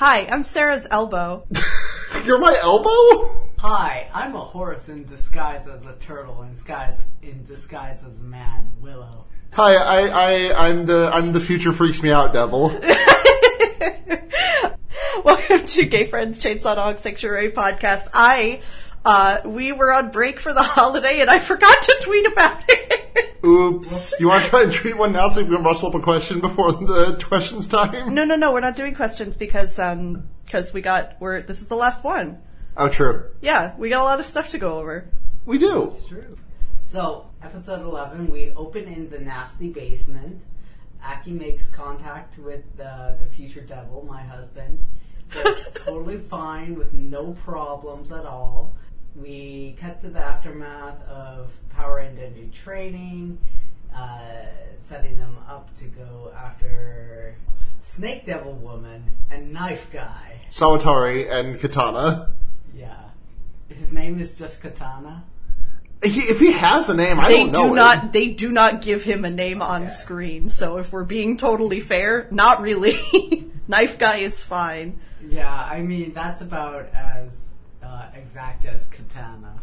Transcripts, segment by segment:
Hi, I'm Sarah's elbow. You're my elbow? Hi, I'm a horse in disguise as a turtle, in disguise in disguise as a man, Willow. Hi, I, I, I'm the, I'm the future freaks me out devil. Welcome to Gay Friends Chainsaw Dog Sanctuary Podcast. I, uh, we were on break for the holiday and I forgot to tweet about it. Oops. You want to try and treat one now so we can rustle up a question before the questions time? no, no, no, we're not doing questions because, um, because we got, we're, this is the last one. Oh, true. Yeah, we got a lot of stuff to go over. We do. It's true. So, episode 11, we open in the nasty basement. Aki makes contact with the, the future devil, my husband. It's totally fine with no problems at all. We cut to the aftermath of Power and Denji training, uh, setting them up to go after Snake Devil Woman and Knife Guy. Sawatari and Katana. Yeah. His name is just Katana. He, if he has a name, I They don't know. do it. not, they do not give him a name on Okay. screen, so if we're being totally fair, not really. Knife Guy is fine. Yeah, I mean that's about as uh, exact as Katana.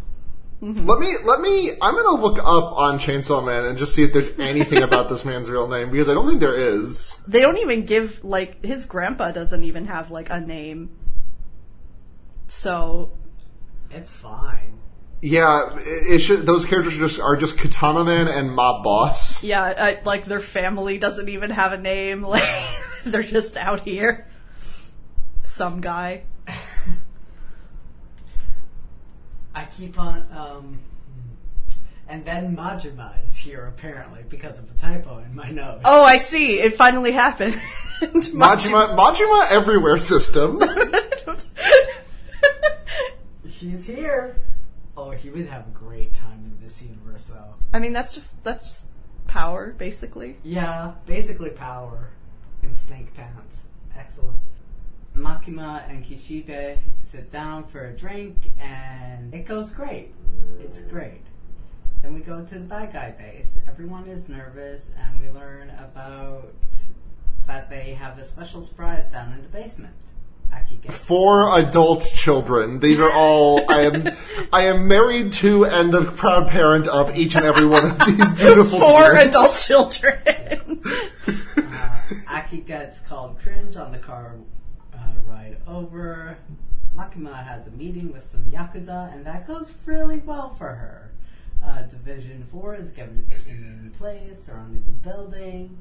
Let me, let me, I'm gonna look up on Chainsaw Man and just see if there's anything about this man's real name, because I don't think there is. They don't even give like his grandpa doesn't even have like a name. So It's fine. Yeah, it, it should, those characters are just, are just Katana Man and Mob Boss. yeah, I, like their family doesn't even have a name. Like they're just out here. Some guy. I keep on. Um, and then Majima is here apparently because of the typo in my notes. Oh, I see. It finally happened. Majima, Majima everywhere system. He's here. Oh, he would have a great time in this universe, though. I mean, that's just that's just power, basically. Yeah, basically power in snake pants. Excellent. Makima and Kishibe sit down for a drink, and it goes great. It's great. Then we go to the bad guy base. Everyone is nervous, and we learn about that they have a special surprise down in the basement. Aki Four adult children. These are all, I am, I am married to and the proud parent of each and every one of these beautiful Four kids. adult children. uh, Aki gets called cringe on the car ride over. Makima has a meeting with some yakuza, and that goes really well for her. Uh, Division Four is given in place surrounding the building,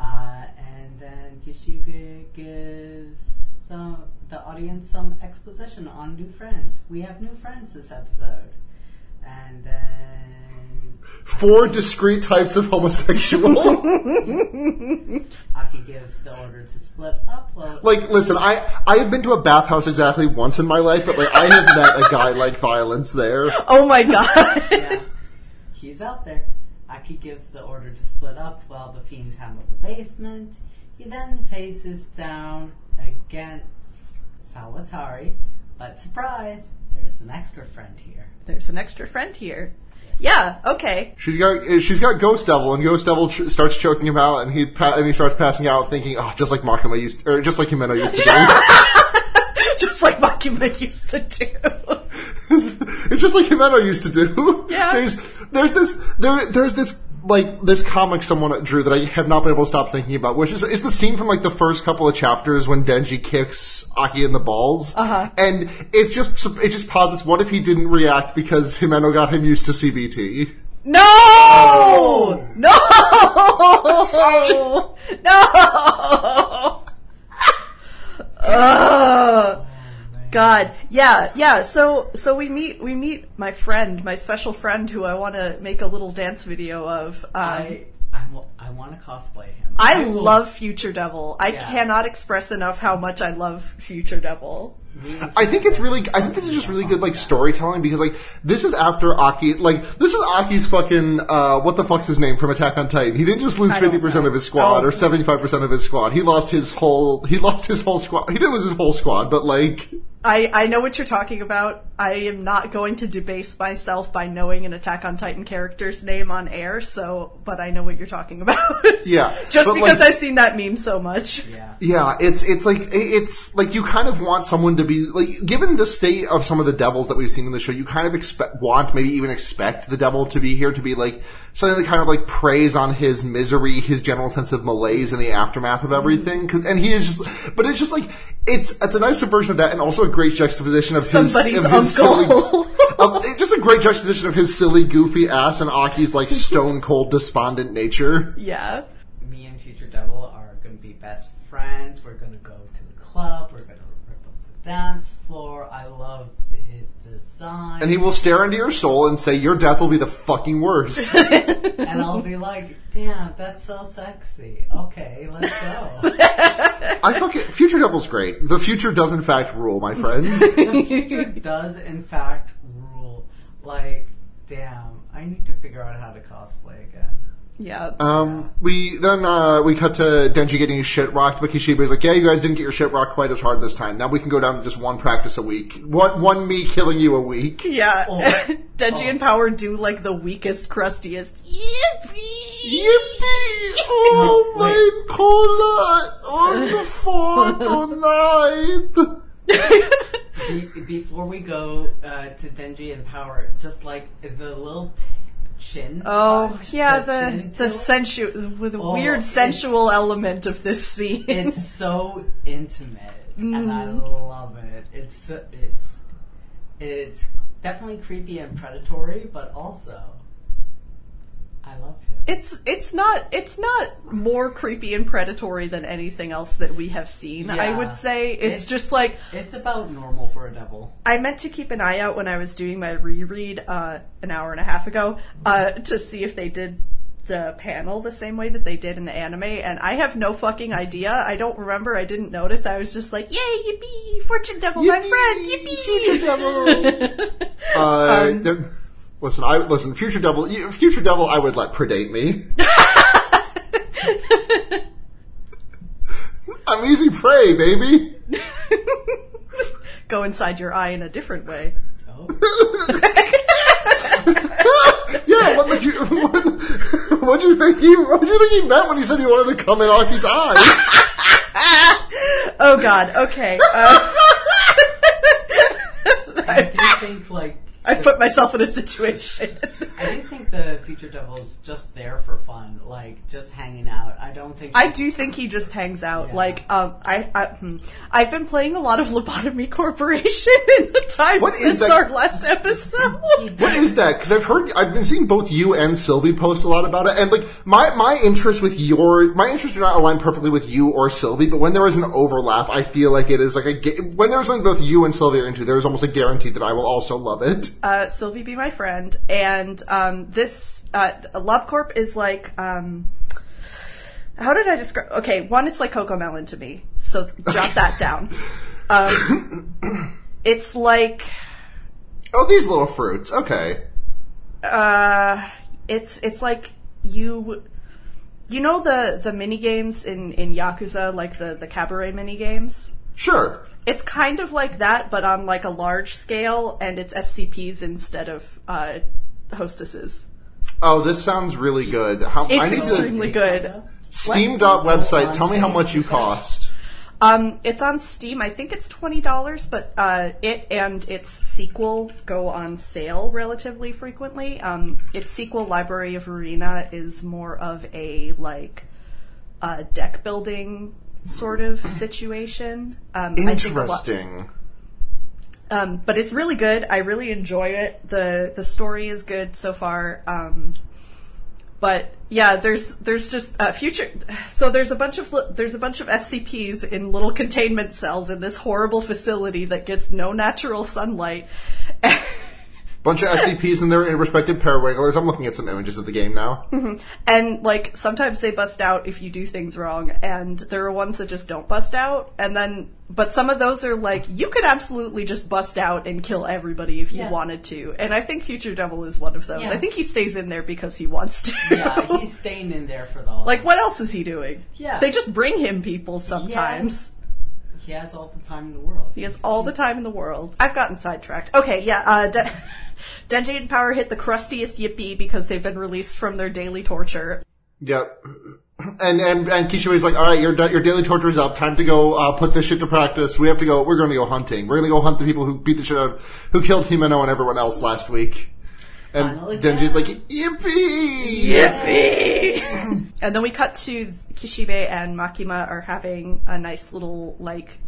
uh, and then Kishibe gives some, the audience some exposition on new friends. We have new friends this episode, and then Four discrete types of homosexual. Aki gives the order to split up. Well, like, listen, I, I have been to a bathhouse exactly once in my life, but like, I have met a guy like violence there. oh my god. yeah, he's out there. Aki gives the order to split up while the fiends handle the basement. He then faces down against Sawatari, but surprise, there's an extra friend here. There's an extra friend here. Yeah, okay. She's got she's got Ghost Devil, and Ghost Devil ch- starts choking him out, and he pa- and he starts passing out, thinking, "Oh, just like Makima used, or just like Himeno used to do." Just like Makima used to do. it's just like Himeno used to do. Yeah. There's there's this there there's this like this comic someone drew that I have not been able to stop thinking about, which is is the scene from like the first couple of chapters when Denji kicks Aki in the balls, Uh-huh. and it's just it just posits what if he didn't react because Himeno got him used to CBT. No! No! No! Ugh. God, yeah, yeah. So, so we meet, we meet my friend, my special friend, who I want to make a little dance video of. Um, I I, wa- I want to cosplay him. I will- love Future Devil. I Yeah. cannot express enough how much I love Future Devil. I think it's really. I think this is just really good, like storytelling because, like, this is after Aki. Like, this is Aki's fucking. Uh, what the fuck's his name from Attack on Titan? He didn't just lose fifty percent of his squad Oh. or seventy five percent of his squad. He lost his whole. He lost his whole squad. He didn't lose his whole squad, but like, I I know what you're talking about. I am not going to debase myself by knowing an Attack on Titan character's name on air. So, but I know what you're talking about. Yeah, just because like- I've seen that meme so much. Yeah. Yeah, it's it's like it's like you kind of want someone to be like given the state of some of the devils that we've seen in the show, you kind of expect want maybe even expect the devil to be here to be like something that kind of like preys on his misery, his general sense of malaise in the aftermath of everything. Mm-hmm. Cause, and he is just, but it's just like it's it's a nice subversion of that, and also a great juxtaposition of Somebody's his, of his uncle. silly, of- it- just a great juxtaposition of his silly, goofy ass and Aki's like stone cold, despondent nature. Yeah. Me and Future Devil are going to be best friends. We're going to go to the club. We're going to rip up the dance floor. I love his. And he will stare into your soul and say, "Your death will be the fucking worst." and I'll be like, damn, that's so sexy. Okay, let's go. I fucking Future Devil's great. The future does in fact rule, my friend. the future does, in fact, rule. Like, damn, I need to figure out how to cosplay again. Yeah. Um, we then uh, we cut to Denji getting his shit rocked. But Kishibe's like, "Yeah, you guys didn't get your shit rocked quite as hard this time. Now we can go down to just one practice a week. One one me killing you a week." yeah. Oh. Denji Oh. and Power do like the weakest, crustiest. Yippee! Yippee! Oh my cola on the fourth night. Be- before we go uh, to Denji and Power, just like the little t- chin. Oh touch, yeah, the chin the sensual with a Oh, weird sensual element of this scene. It's so intimate, and I Mm. love it. It's it's it's definitely creepy and predatory, but also I love him. It's it's not it's not more creepy and predatory than anything else that we have seen. I would say it's It's- just like It's about normal for a devil. I meant to keep an eye out when I was doing my reread uh, an hour and a half ago uh, to see if they did the panel the same way that they did in the anime, and I have no fucking idea. I don't remember. I didn't notice. I was just like, "Yay, yippee! Fortune Devil, my Yippee! friend, yippee!" Future Devil. Uh, there- listen, I listen. Future Devil, Future Devil, I would let predate me. I'm easy prey, baby. Go inside your eye in a different way. Oh, Yeah, what the fu- what, what do you think he? What do you think he meant when he said he wanted to come in Aki's eye? Oh God. Okay. Uh, I do think like I put myself in a situation. I do think the future devil's just there for fun, like just hanging out. I don't think I do think he just hangs out. Yeah. Like, um, I, I, hmm. I've been playing a lot of Lobotomy Corporation in the time What is since that? our last episode. What is that? Because I've heard, I've been seeing both you and Sylvie post a lot about it, and like my my interest with your my interests are not aligned perfectly with you or Sylvie, but when there is an overlap, I feel like it is like a when there's something both you and Sylvie are into, there's almost a guarantee that I will also love it. Uh, Sylvie be my friend, and um, this uh, LobCorp is like. Um, how did I describe? Okay, one, it's like Coco Melon to me, so jot that down. Um, it's like Oh, these little fruits. Okay. uh, it's it's like you you know the the mini games in in Yakuza, like the the cabaret mini games. Sure. It's kind of like that, but on like a large scale, and it's SCPs instead of uh, hostesses. Oh, this sounds really good. How It's extremely good. Steam dot website. Tell me how much you cost. Um, it's on Steam. I think it's twenty dollars, but uh, it and its sequel go on sale relatively frequently. Um, its sequel, Library of Ruina, is more of a like uh, deck building sort of situation. Um, Interesting. um, but it's really good. I really enjoy it. the The story is good so far. Um, but yeah, there's there's just uh, future. So there's a bunch of there's a bunch of SCPs in little containment cells in this horrible facility that gets no natural sunlight. Bunch of SCPs and their respective parawigglers. I'm looking at some images of the game now. And like sometimes they bust out if you do things wrong, and there are ones that just don't bust out. And then, but some of those are like you could absolutely just bust out and kill everybody if you Yeah. wanted to. And I think Future Devil is one of those. Yeah. I think he stays in there because he wants to. Yeah, he's staying in there for the like what else is he doing? Yeah. they just bring him people sometimes. He has all the time in the world. He has all the time in the world. I've gotten sidetracked. Okay, yeah. Uh, De- Denji and Power hit the crustiest yippee because they've been released from their daily torture. Yep. And and and Kishibe's like, all right, your your daily torture is up. Time to go uh, put this shit to practice. We have to go. We're going to go hunting. We're going to go hunt the people who beat the shit out, who killed Himeno and everyone else last week. And Finally Denji's like, yippee! Yippee! and then we cut to Kishibe and Makima are having a nice little like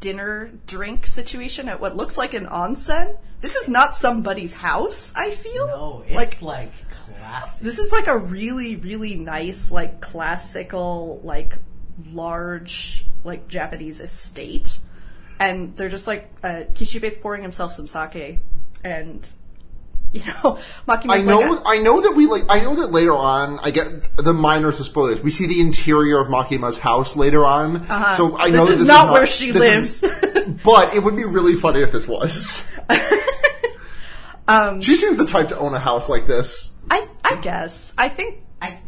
dinner drink situation at what looks like an onsen. This is not somebody's house. I feel No, it's like like, classic. this is like a really really nice like classical like large like Japanese estate, and they're just like uh, Kishibe's pouring himself some sake, and you know Makima's I know, like, I know that we like, I know that later on, I get the minors of spoilers. We see the interior of Makima's house later on, so I know Uh-huh. This is not where she lives. is- but it would be really funny if this was. Um, she seems the type to own a house like this. I I guess I think I,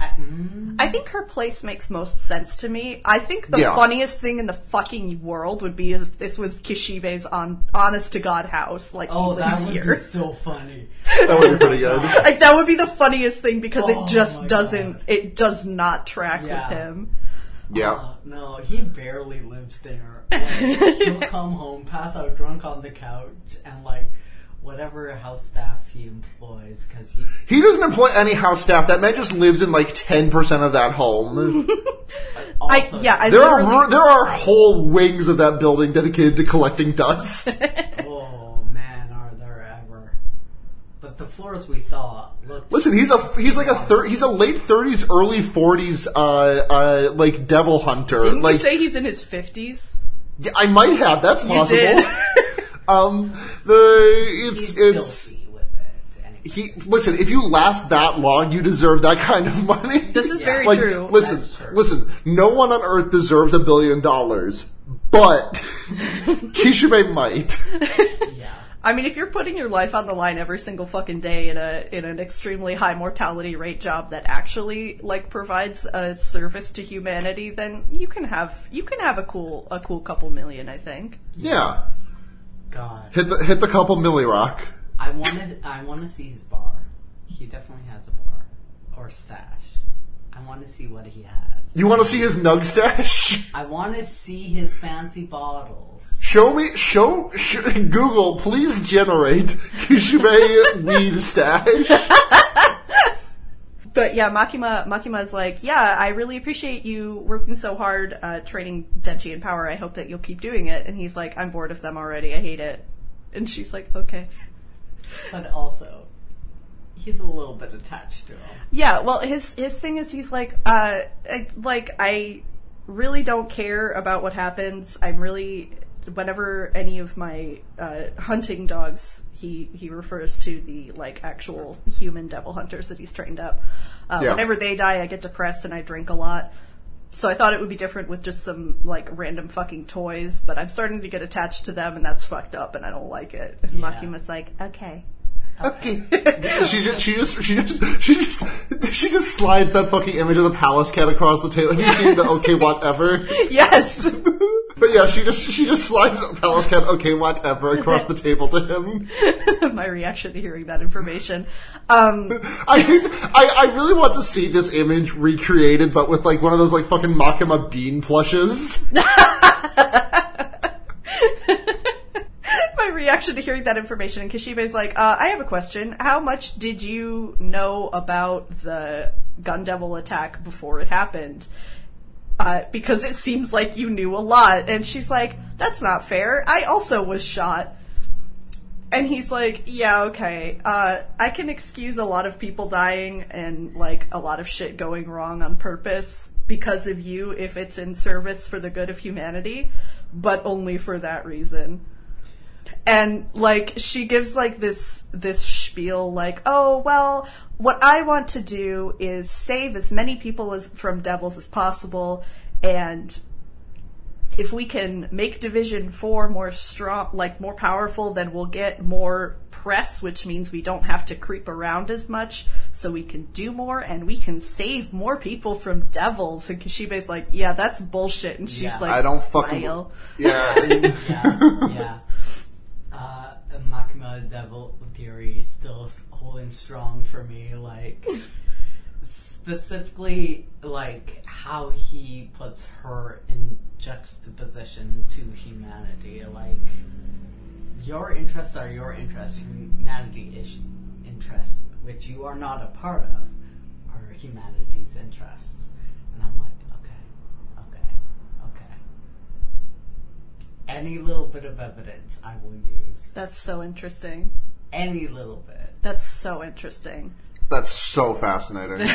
I, mm, I think her place makes most sense to me. I think the Yeah. funniest thing in the fucking world would be if this was Kishibe's on honest to god house, like oh, he that lives would here. be so funny. That would be pretty good. Like that would be the funniest thing because Oh it just doesn't God. it does not track Yeah. with him. Yeah. Uh, no, he barely lives there. Like, he'll come home, pass out drunk on the couch, and like whatever house staff he employs, because he He doesn't employ any house staff. That man just lives in like ten percent of that home. I also yeah, I there literally are there are whole wings of that building dedicated to collecting dust. Oh man, are there ever? But the floors we saw looked. Listen, he's a he's like a thir- he's a late thirties, early forties, uh, uh, like devil hunter. didn't like you say he's in his fifties? Yeah, I might have. That's You possible. did. um, the it's he's it's filthy with it. And he. Listen, if you last that long, you deserve that kind of money. this is very like, true. listen, true. listen. No one on earth deserves a billion dollars, but Kishibe might. yeah. I mean, if you're putting your life on the line every single fucking day in a in an extremely high mortality rate job that actually like provides a service to humanity, then you can have you can have a cool a cool couple million. I think. Yeah, God, hit the hit the couple milli rock. I want to. I want to see his bar. He definitely has a bar or stash. I want to see what he has. You want to see his nug stash? I want to see his fancy bottles. Show me, show, sh- Google, please generate Kishibe weed stash. But yeah, Makima Makima's like, yeah, I really appreciate you working so hard uh, training Denji and Power. I hope that you'll keep doing it. And he's like, I'm bored of them already. I hate it. And she's like, okay. But also, he's a little bit attached to him. Yeah, well, his his thing is he's like, uh, I, like I really don't care about what happens. I'm really whenever any of my uh, hunting dogs, he he refers to the like actual human devil hunters that he's trained up. Uh, Yeah. Whenever they die, I get depressed and I drink a lot. So I thought it would be different with just some like random fucking toys, but I'm starting to get attached to them, and that's fucked up, and I don't like it. And Yeah. Makima's like, okay. Okay. she just, she just, she just, she just, she just slides that fucking image of the palace cat across the table. Have you seen the okay whatever? Yes. But yeah, she just, she just slides the palace cat okay whatever across the table to him. my reaction to hearing that information. Um, I I, I really want to see this image recreated, but with like one of those like fucking Makima bean plushes. my reaction to hearing that information, and Kishibe's like, uh, I have a question. How much did you know about the Gun Devil attack before it happened? Uh, because it seems like you knew a lot. And she's like, that's not fair. I also was shot. And he's like, yeah, okay. Uh, I can excuse a lot of people dying and like a lot of shit going wrong on purpose because of you if it's in service for the good of humanity, but only for that reason. And like she gives like this this spiel like, "Oh, well, what I want to do is save as many people as from devils as possible and if we can make Division 4 more strong, like more powerful, then we'll get more press, which means we don't have to creep around as much, so we can do more and we can save more people from devils. And Kishibe's like, yeah, that's bullshit. And she's Yeah. like, I don't fucking. Yeah. Yeah, yeah. Uh, Makima Devil Theory is still holding strong for me. Like, specifically, like how he puts her in juxtaposition to humanity. Like, your interests are your interests. Humanity is interests, which you are not a part of, are humanity's interests. And I'm like, okay, okay, okay any little bit of evidence I will use. That's so interesting. Any little bit. That's so interesting. that's so fascinating.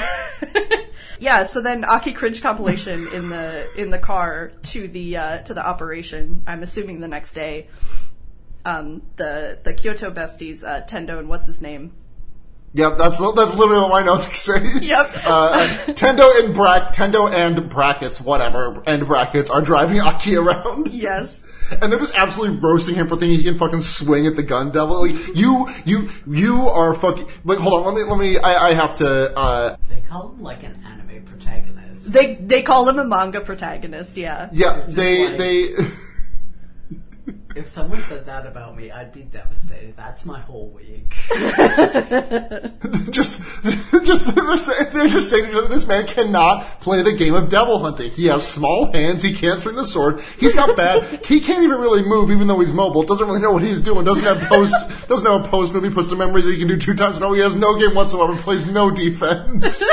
yeah, so then Aki cringe compilation in the in the car to the uh, to the operation. I'm assuming the next day. Um, the the Kyoto besties, uh, Tendo and what's his name? Yep, that's that's literally what my notes say. Yep. Uh, Tendo and Brack, Tendo and brackets, whatever, and brackets are driving Aki around, Yes. And they're just absolutely roasting him for thinking he can fucking swing at the gun devil. Like, you, you, you are fucking. Like, hold on, let me, let me. I, I have to. uh They call him like an anime protagonist. They they call him a manga protagonist. Yeah. Yeah, they, like- they. if someone said that about me, I'd be devastated. That's my whole week. just, just they're, saying, they're just saying to each other, this man cannot play the game of devil hunting. He has small hands. He can't swing the sword. He's got bad. he can't even really move, even though he's mobile. Doesn't really know what he's doing. Doesn't have post. doesn't have a post movie post a memory that he can do two times. No, he has no game whatsoever. Plays no defense.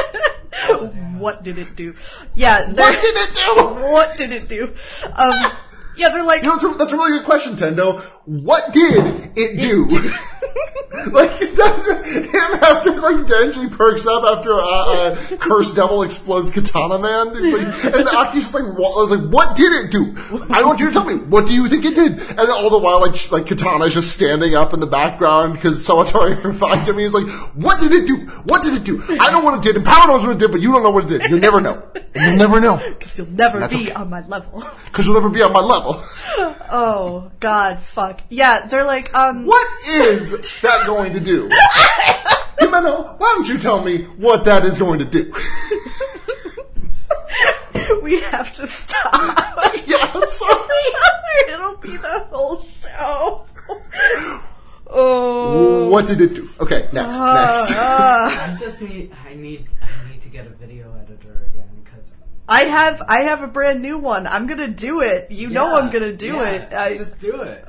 What did it do? Yeah. what did it do? What did it do? Um, yeah, they're like. You know, that's a, that's a really good question, Tendo. What did it do? like him after like Denji perks up after a, a cursed devil explodes Katana Man. He's like, and Aki's just like, what, I was like, what did it do? I want you to tell me. What do you think it did? And then all the while, like like Katana's just standing up in the background because Sawatari revived him. He's like, what did it do? What did it do? I don't know what it did, and Power knows what it did, but you don't know what it did. You'll never know. You'll never know Because you'll never be okay. on my level. because you'll never be on my level. Oh God, fuck. Yeah, they're like, um, What is that going to do? Himeno, why don't you tell me what that is going to do? we have to stop. yeah, I'm sorry. It'll be the whole show. oh. What did it do? Okay, next, uh, next. Uh. I just need, I need, I need to get a video editor again because I have, I have a brand new one. I'm gonna do it. You know I'm gonna do it. I, just do it.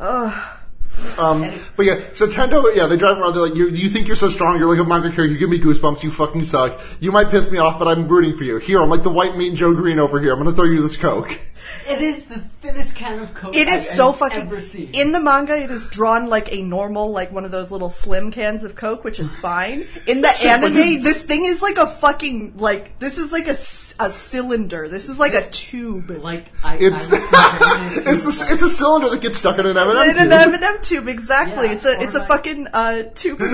Um, but yeah, so Tendo, yeah, they drive around. They're like, you, "You think you're so strong? You're like a manga character. You give me goosebumps. You fucking suck. You might piss me off, but I'm rooting for you. Here, I'm like the white meat Joe Greene over here. I'm gonna throw you this coke." It is the thinnest can of coke It is I've so fucking. ever seen. In the manga, it is drawn like a normal, like one of those little slim cans of Coke, which is fine. In the anime, this- this thing is like a fucking like this is like a, a cylinder. This is like a tube. like I, It's I it it's a, it's a cylinder that gets stuck in an M&M In an tube. M&M tube, exactly. Yeah, it's a or it's a like- fucking uh, tube. of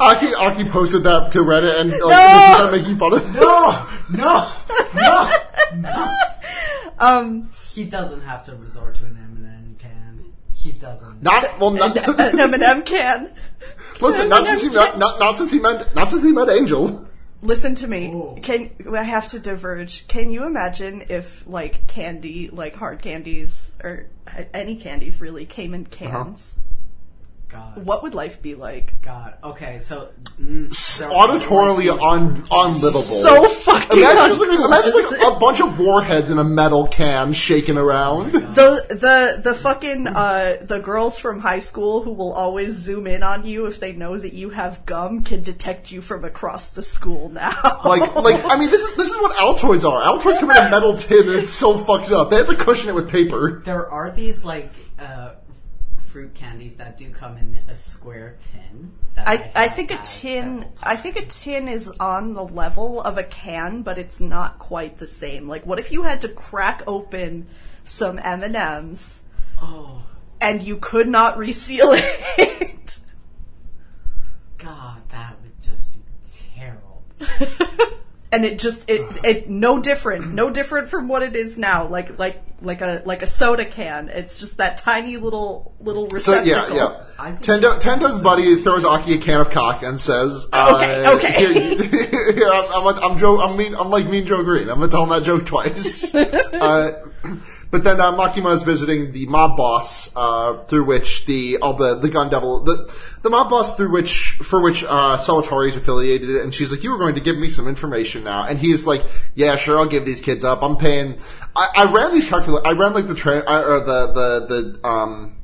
Aki Aki posted that to Reddit and like, No! this is her making fun of. no, no, no, no. Um, He doesn't have to resort to an M&M can. He doesn't. Not well, not, an M&M can. listen. Not since he met, not, not since he met, not since he met Angel. Listen to me. Oh. Can I have to diverge? Can you imagine if like candy, like hard candies or uh, any candies really came in cans? God. What would life be like? God. Okay, so mm, Auditorily un, unlivable. So fucking. Imagine just, like, imagine just like a bunch of warheads in a metal can shaking around. the the the fucking uh the girls from high school who will always zoom in on you if they know that you have gum can detect you from across the school now. Like, like I mean, this is this is what Altoids are. Altoids come in a metal tin, and it's so fucked up. They have to cushion it with paper. There are these like uh, fruit candies that do come in a square tin. that I, I think a tin I think a tin is on the level of a can, but it's not quite the same. Like what if you had to crack open some M&Ms Oh and you could not reseal it? God, that would just be terrible. and it just it it no different, no different from what it is now. Like like like a like a soda can. It's just that tiny little little So yeah, I yeah. think- Tendo, Tendo's buddy throws Aki a can of cock and says, uh, Okay, okay. Here, here, I'm, I'm, I'm Joe. I'm mean. I'm like Mean Joe Greene. I'm gonna tell him that joke twice. uh, but then uh, Makima is visiting the mob boss, uh, through which the all the the gun devil the the mob boss through which for which uh, Sawatari is affiliated, and she's like, "You were going to give me some information now," and he's like, "Yeah, sure, I'll give these kids up. I'm paying." I, I ran these calcul. I ran like the tra- I- or the the the um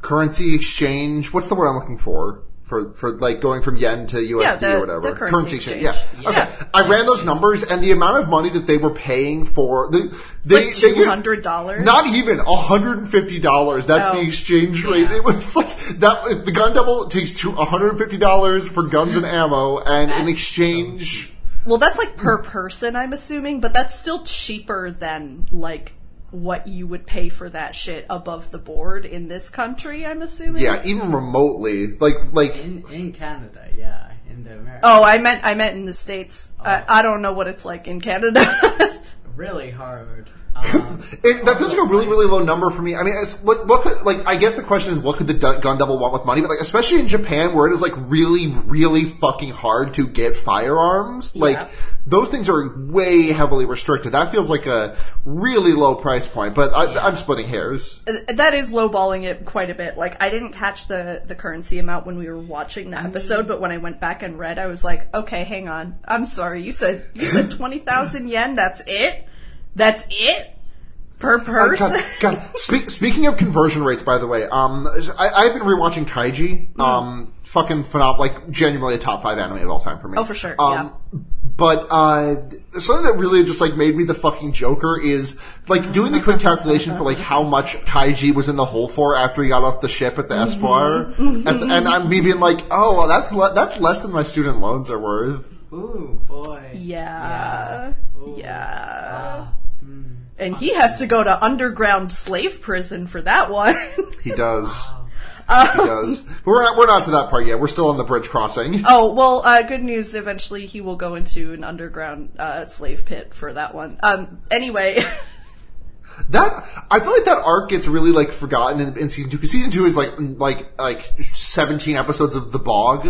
currency exchange. What's the word I'm looking for? For, for like going from yen to USD Yeah, the- or whatever. the currency exchange. exchange. Yeah. Yeah. Okay. I ran those numbers and the amount of money that they were paying for the they, like two hundred dollars. not even hundred and fifty dollars. That's Oh. the exchange rate. Yeah. It was like that. The gun double takes two hundred and fifty dollars for guns and ammo, and in exchange, Well, that's like per person, I'm assuming, but that's still cheaper than like what you would pay for that shit above the board in this country. I'm assuming. yeah, even remotely, like like In in Canada, yeah, in the America. Oh, I meant I meant in the states. Oh. I, I don't know what it's like in Canada. really hard. Um, It, that feels like a really, really low number for me. I mean, it's, what, what could, like, I guess the question is, what could the du- gun devil want with money? But like, especially in Japan, where it is like really, really fucking hard to get firearms, like Yeah. those things are way heavily restricted. That feels like a really low price point. But I, I'm splitting hairs. that is lowballing it quite a bit. Like I didn't catch the the currency amount when we were watching the episode, but when I went back and read, I was like, okay, hang on. I'm sorry. You said you said twenty thousand yen. That's it. That's it per Uh, person. God, God. Spe- speaking of conversion rates, by the way, um, I, I've been rewatching Kaiji. Hmm. Um, fucking phenomenal, like genuinely a top five anime of all time for me. Oh, for sure, Um, But uh, something that really just like made me the fucking Joker is like doing the quick calculation for like how much Kaiji was in the hole for after he got off the ship at the Mm-hmm. Espoir, and, and I'm me being like, oh, well, that's le- that's less than my student loans are worth. ooh, boy. yeah, Ooh. yeah. Ah, mm. And he has to go to underground slave prison for that one. He does. Um, He does. But we're not, we're not to that part yet. We're still on the bridge crossing. oh well, uh, good news. Eventually, he will go into an underground uh, slave pit for that one. Um, anyway, That I feel like that arc gets really like forgotten in, in season two because season two is like like like seventeen episodes of the bog.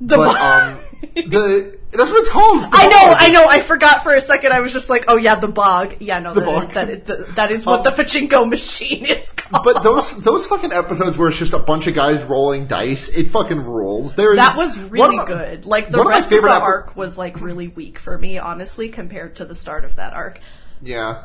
The but, Bog. um, the that's what it's called. It's I know, Bog. I know. I forgot for a second. I was just like, oh yeah, the bog. Yeah, no, The that, bog. That, is- that, that is what Um, the pachinko machine is called. But those those fucking episodes where it's just a bunch of guys rolling dice, it fucking rules. There is that was really of- good. Like the one of rest of the epi- arc was like really weak for me, honestly, compared to the start of that arc. Yeah.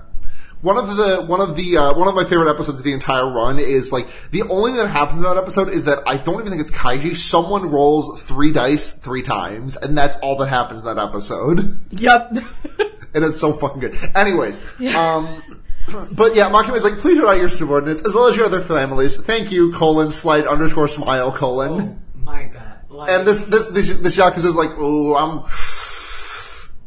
One of the one of the uh, one of my favorite episodes of the entire run is like the only thing that happens in that episode is that I don't even think it's Kaiji. Someone rolls three dice three times, and that's all that happens in that episode. Yep. and it's so fucking good. Anyways, um, but yeah, Makima is like, please write out your subordinates as well as your other families. Thank you, colon, slight underscore smile, colon. Oh my god. Like, And this, this, this, this Yakuza is like, oh, I'm,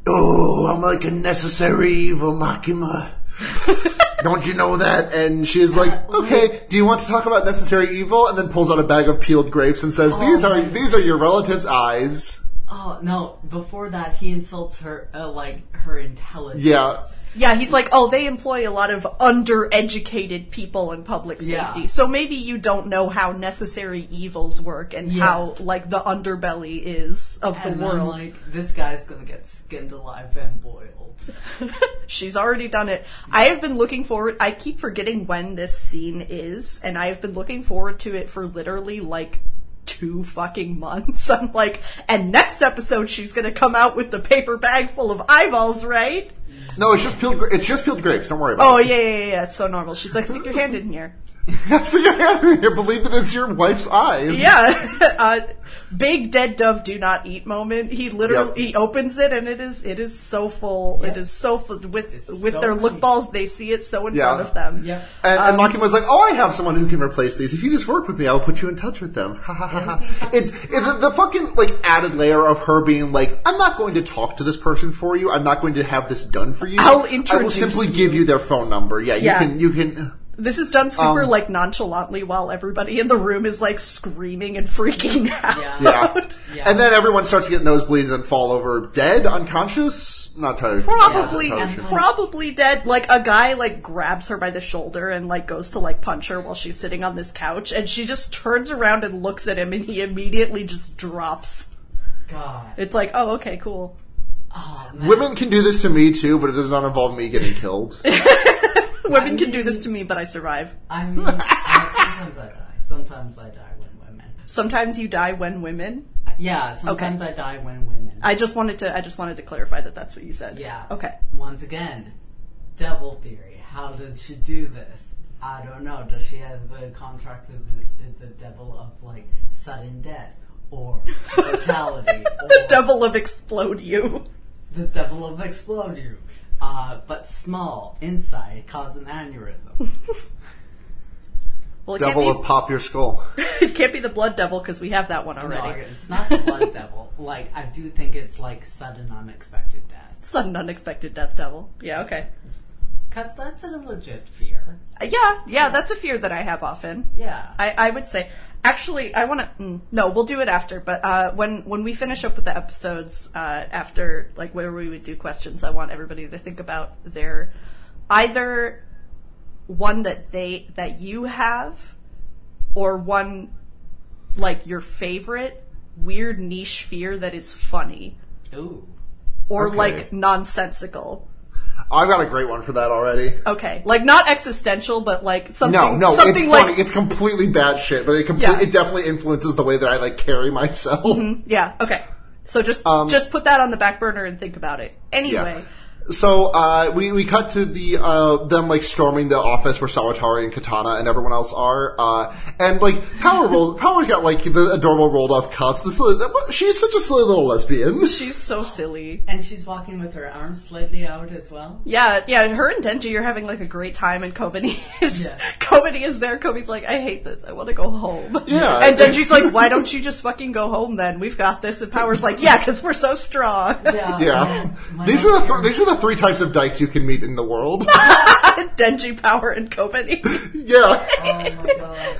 oh, I'm like a necessary evil, Makima. Don't you know that? And she's like, okay, do you want to talk about necessary evil? And then pulls out a bag of peeled grapes and says, these are, these are your relative's eyes. Oh no! Before that, he insults her, uh, like her intelligence. Yeah. yeah, he's like, oh, they employ a lot of undereducated people in public Yeah. safety, so maybe you don't know how necessary evils work and Yeah. how like the underbelly is of the And I'm world. like, this guy's gonna get skinned alive and boiled. She's already done it. I have been looking forward. I keep forgetting when this scene is, and I have been looking forward to it for literally like two fucking months. I'm like, and next episode she's gonna come out with the paper bag full of eyeballs, right? No, it's just peeled, it's just peeled grapes. Don't worry about Oh it. yeah, yeah, yeah. yeah. It's so normal. She's like, stick your hand in here. So you you believe that it's your wife's eyes. Yeah, uh, big dead dove do not eat moment. He literally Yep. he opens it and it is it is so full. It Yeah. is so full with It's with so their look balls. They see it so in Yeah. front of them. Yep. And, and Um, Makima's like, "Oh, I have someone who can replace these. If you just work with me, I'll put you in touch with them." Ha ha ha ha. It's it, the, the fucking like added layer of her being like, "I'm not going to talk to this person for you. I'm not going to have this done for you. I'll introduce. I will simply you." give you their phone number. Yeah, you Yeah. can. You can. This is done super Um, like nonchalantly while everybody in the room is like screaming and freaking out. Yeah. Yeah. Yeah. And then everyone starts to get nosebleeds and fall over dead, unconscious. Not entirely. Probably, not probably dead. Like a guy like grabs her by the shoulder and like goes to like punch her while she's sitting on this couch, and she just turns around and looks at him, and he immediately just drops. God. It's like, oh, okay, cool. Oh, man. Women can do this to me too, but it does not involve me getting killed. Women can do this to me, but I survive. I mean, sometimes I die. Sometimes I die when women. Sometimes you die when women. Yeah, sometimes I die when women. I just wanted to. I just wanted to clarify that that's what you said. yeah. Okay. Once again, devil theory. How does she do this? I don't know. Does she have a contract with the, the devil of like sudden death or mortality? The devil of explode you. the devil of explode you, uh, but small inside, cause an aneurysm. Well, it Devil can't of pop your skull. It can't be the blood devil because we have that one no, already. it's not the blood devil. Like I do think it's like sudden unexpected death. Sudden unexpected death devil. Yeah. Okay. Cause that's a legit fear. Uh, Yeah. Yeah. That's a fear that I have often. Yeah. I, I would say. Actually, I want to. Mm, no, we'll do it after. But uh, when when we finish up with the episodes, uh, after like where we would do questions, I want everybody to think about their either one that they that you have, or one like your favorite weird niche fear that is funny Ooh. or Okay. like nonsensical. I've got a great one for that already. Okay, like not existential, but like something. No, no, something it's like funny. It's completely bad shit, but it Yeah. it definitely influences the way that I like carry myself. Yeah, okay. So just Um, just put that on the back burner and think about it. Anyway, So uh, we we cut to the uh, them like storming the office where Sawatari and Katana and everyone else are, uh, and like Power roll, Power's got like the adorable rolled off cups. This she's such a silly little lesbian. she's so silly. And she's walking with her arms slightly out as well. Yeah, yeah, her and Denji are having like a great time and Kobeni is Yeah. Kobeni is there. Kobe's like, I hate this, I wanna go home. Yeah. And Denji's like, Why don't you just fucking go home then? We've got this and Power's like, Yeah, because we're so strong. Yeah. Yeah, my these are the husband- th- these are the three types of dykes you can meet in the world. Denji, Power, and Kobeni. yeah. Oh my god.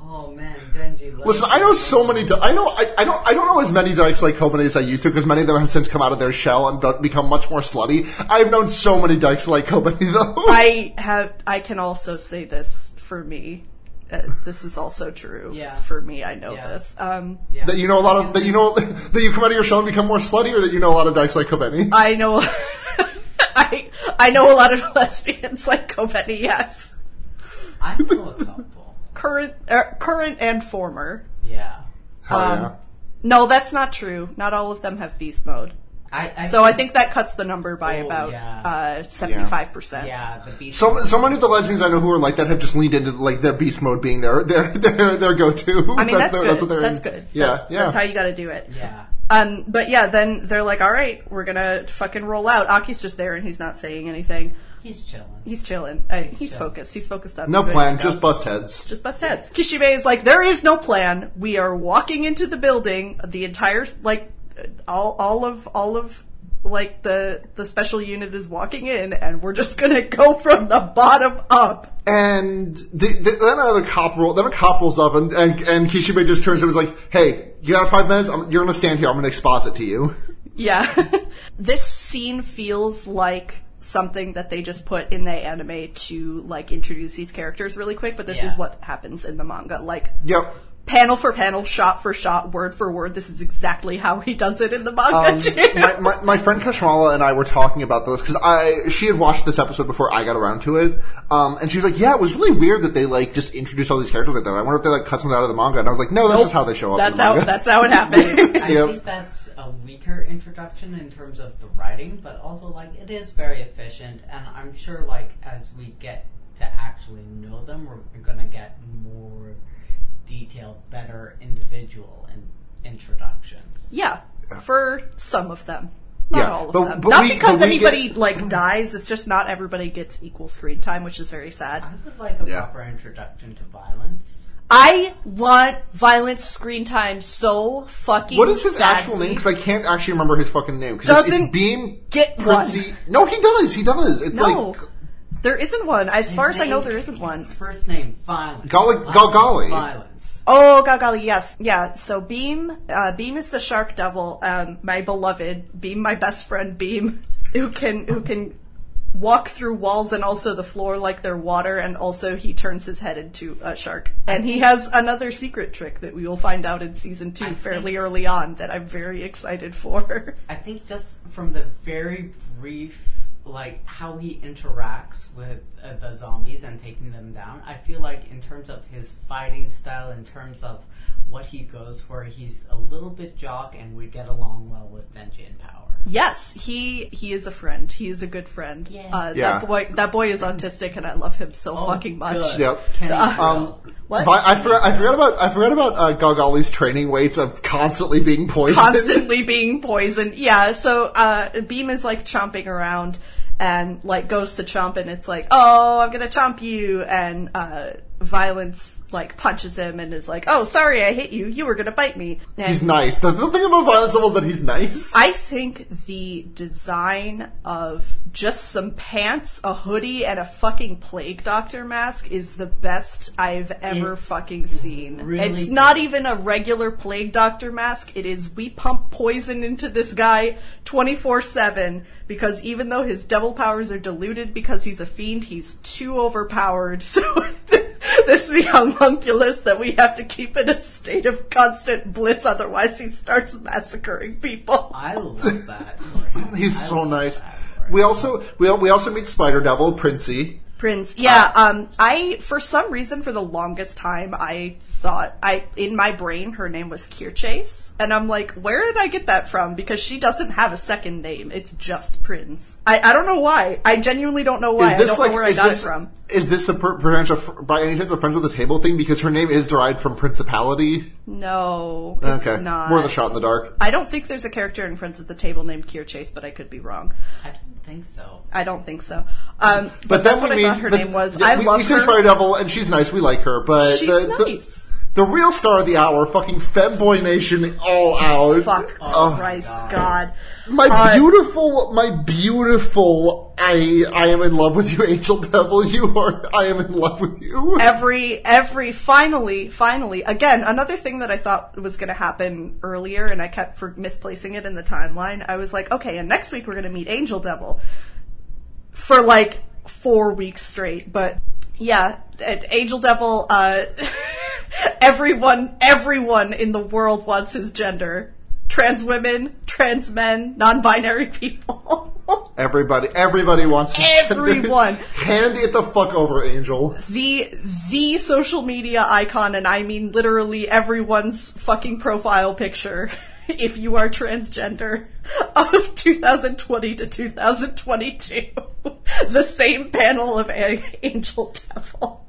Oh man, Denji. loves Listen, I know so many. Di- I know. I, I don't. I don't know as many dykes like Kobeni as I used to because many of them have since come out of their shell and be- become much more slutty. I've known so many dykes like Kobeni though. I have. I can also say this for me. Uh, this is also true. Yeah. For me, I know Yeah. this. Um, Yeah. that you know a lot of that you know that you come out of your shell and become more slutty, or that you know a lot of dykes like Kobeni. I know. I I know a lot of lesbians like Kobeni. Yes, I know a couple. current, er, current and former. Yeah. Hell um, yeah. No, that's not true. Not all of them have beast mode. I, I So I think that cuts the number by Oh, about yeah. uh, seventy-five percent. Yeah, the beast. So, so many of the lesbians I know who are like that have just leaned into like their beast mode being their their their, their go to. I mean, that's, their, good. what That's, good. Yeah, that's, yeah. That's how you got to do it. Yeah. Um, but yeah, then they're like, "All right, we're gonna fucking roll out." Aki's just there and he's not saying anything. He's chilling. He's chilling. Uh, he's chill. focused. He's focused on. no plan, to just bust heads. just bust heads. Kishibe is like, there is no plan. We are walking into the building. The entire like all all of all of like the the special unit is walking in, and we're just gonna go from the bottom up. And the, the, then another cop roll. Then a cop rolls up, and and, and Kishibe just turns and was like, "Hey, you got five minutes? I'm, you're gonna stand here. I'm gonna exposit to you." Yeah, this scene feels like something that they just put in the anime to like introduce these characters really quick. But this Yeah. is what happens in the manga. Like Yep. Panel for panel, shot for shot, word for word. This is exactly how he does it in the manga Um, too. my, my, my friend Kashmala and I were talking about this because I she had watched this episode before I got around to it, um, and she was like, "Yeah, it was really weird that they like just introduced all these characters like that. I wonder if they like cut something out of the manga." And I was like, "No, this Nope. just how they show up." That's in the how that's how it happened. I Yep. think that's a weaker introduction in terms of the writing, but also like it is very efficient, and I'm sure like as we get to actually know them, we're gonna get more detailed, better individual in- introductions. yeah, for some of them. Not Yeah, all of but- them. but not we- because anybody get- like dies. It's just not everybody gets equal screen time, which is very sad. I would like a Yeah. proper introduction to violence. I want violent screen time so fucking. What is his badly. actual name? Because I can't actually remember his fucking name. Doesn't it's Beam get Princey. No, he does. He does. It's No. like There isn't one. As far as I know, name- there isn't one. First name, violence. Golly- Last Golgolly. Violence. Oh, Gagali, yes. Yeah, so Beam, uh, Beam is the shark devil, um, my beloved. Beam, my best friend, Beam, who can, who can walk through walls and also the floor like they're water, and also he turns his head into a shark. And he has another secret trick that we will find out in season two I fairly think- early on that I'm very excited for. I think just from the very brief, like how he interacts with uh, the zombies and taking them down, I feel like in terms of his fighting style, in terms of what he goes for, he's a little bit jock and would get along well with Denji and Power. Yes, he he is a friend. He is a good friend. Yeah. Uh, Yeah. That boy that boy is autistic, and I love him so fucking much. Oh, good. Yep. Kenny Um, What? Vi- I forgot. I forgot about. I forgot about uh, Golgolly's training weights of constantly being poisoned. constantly being poisoned. Yeah, so uh, Beam is like chomping around and like goes to chomp and it's like, oh, I'm gonna chomp you, and uh, Violence like punches him and is like, oh, sorry, I hit you. You were gonna bite me. And He's nice. The, the thing about Violence Devil is that he's nice. I think the design of just some pants, a hoodie, and a fucking plague doctor mask is the best I've ever It's fucking seen. really it's good. not even a regular plague doctor mask. It is we pump poison into this guy 24/7 because even though his devil powers are diluted because he's a fiend, he's too overpowered. So this be homunculus that we have to keep in a state of constant bliss otherwise he starts massacring people. I love that. For him. He's I so nice. that for him. We also we, we also meet Spider Devil, Princey. Prince. Yeah, um I for some reason for the longest time I thought I in my brain her name was Kirchase and I'm like where did I get that from because she doesn't have a second name. It's just Prince. I I don't know why. I genuinely don't know why. I don't know where I got this, it from. Is this a per, perhaps a, fr- by any chance a Friends of the Table thing? Because her name is derived from Principality. No, it's okay, not. more of the shot in the dark. I don't think there's a character in Friends at the Table named Kirchase, but I could be wrong. I don't think so. I don't think so. Um, but, But that's then what I meet. thought her but- name was. yeah, I we, love we say her. Spider Devil, and she's nice. We like her, but She's the, the- nice. The, real star of the hour, fucking Femboy Nation, all out. Fuck Oh, Christ, God. God. My Uh, beautiful, my beautiful, I, I am in love with you, Angel Devil. You are, I am in love with you. every every finally finally again another thing that i thought was going to happen earlier and i kept for misplacing it in the timeline i was like okay and next week we're going to meet angel devil for like four weeks straight but yeah angel devil uh everyone everyone in the world wants his gender trans women trans men non-binary people Everybody, everybody wants to Everyone. Hand it the fuck over, Angel. the the social media icon, and I mean literally everyone's fucking profile picture, if you are transgender, of 2020 to 2022. the same panel of Angel Devil.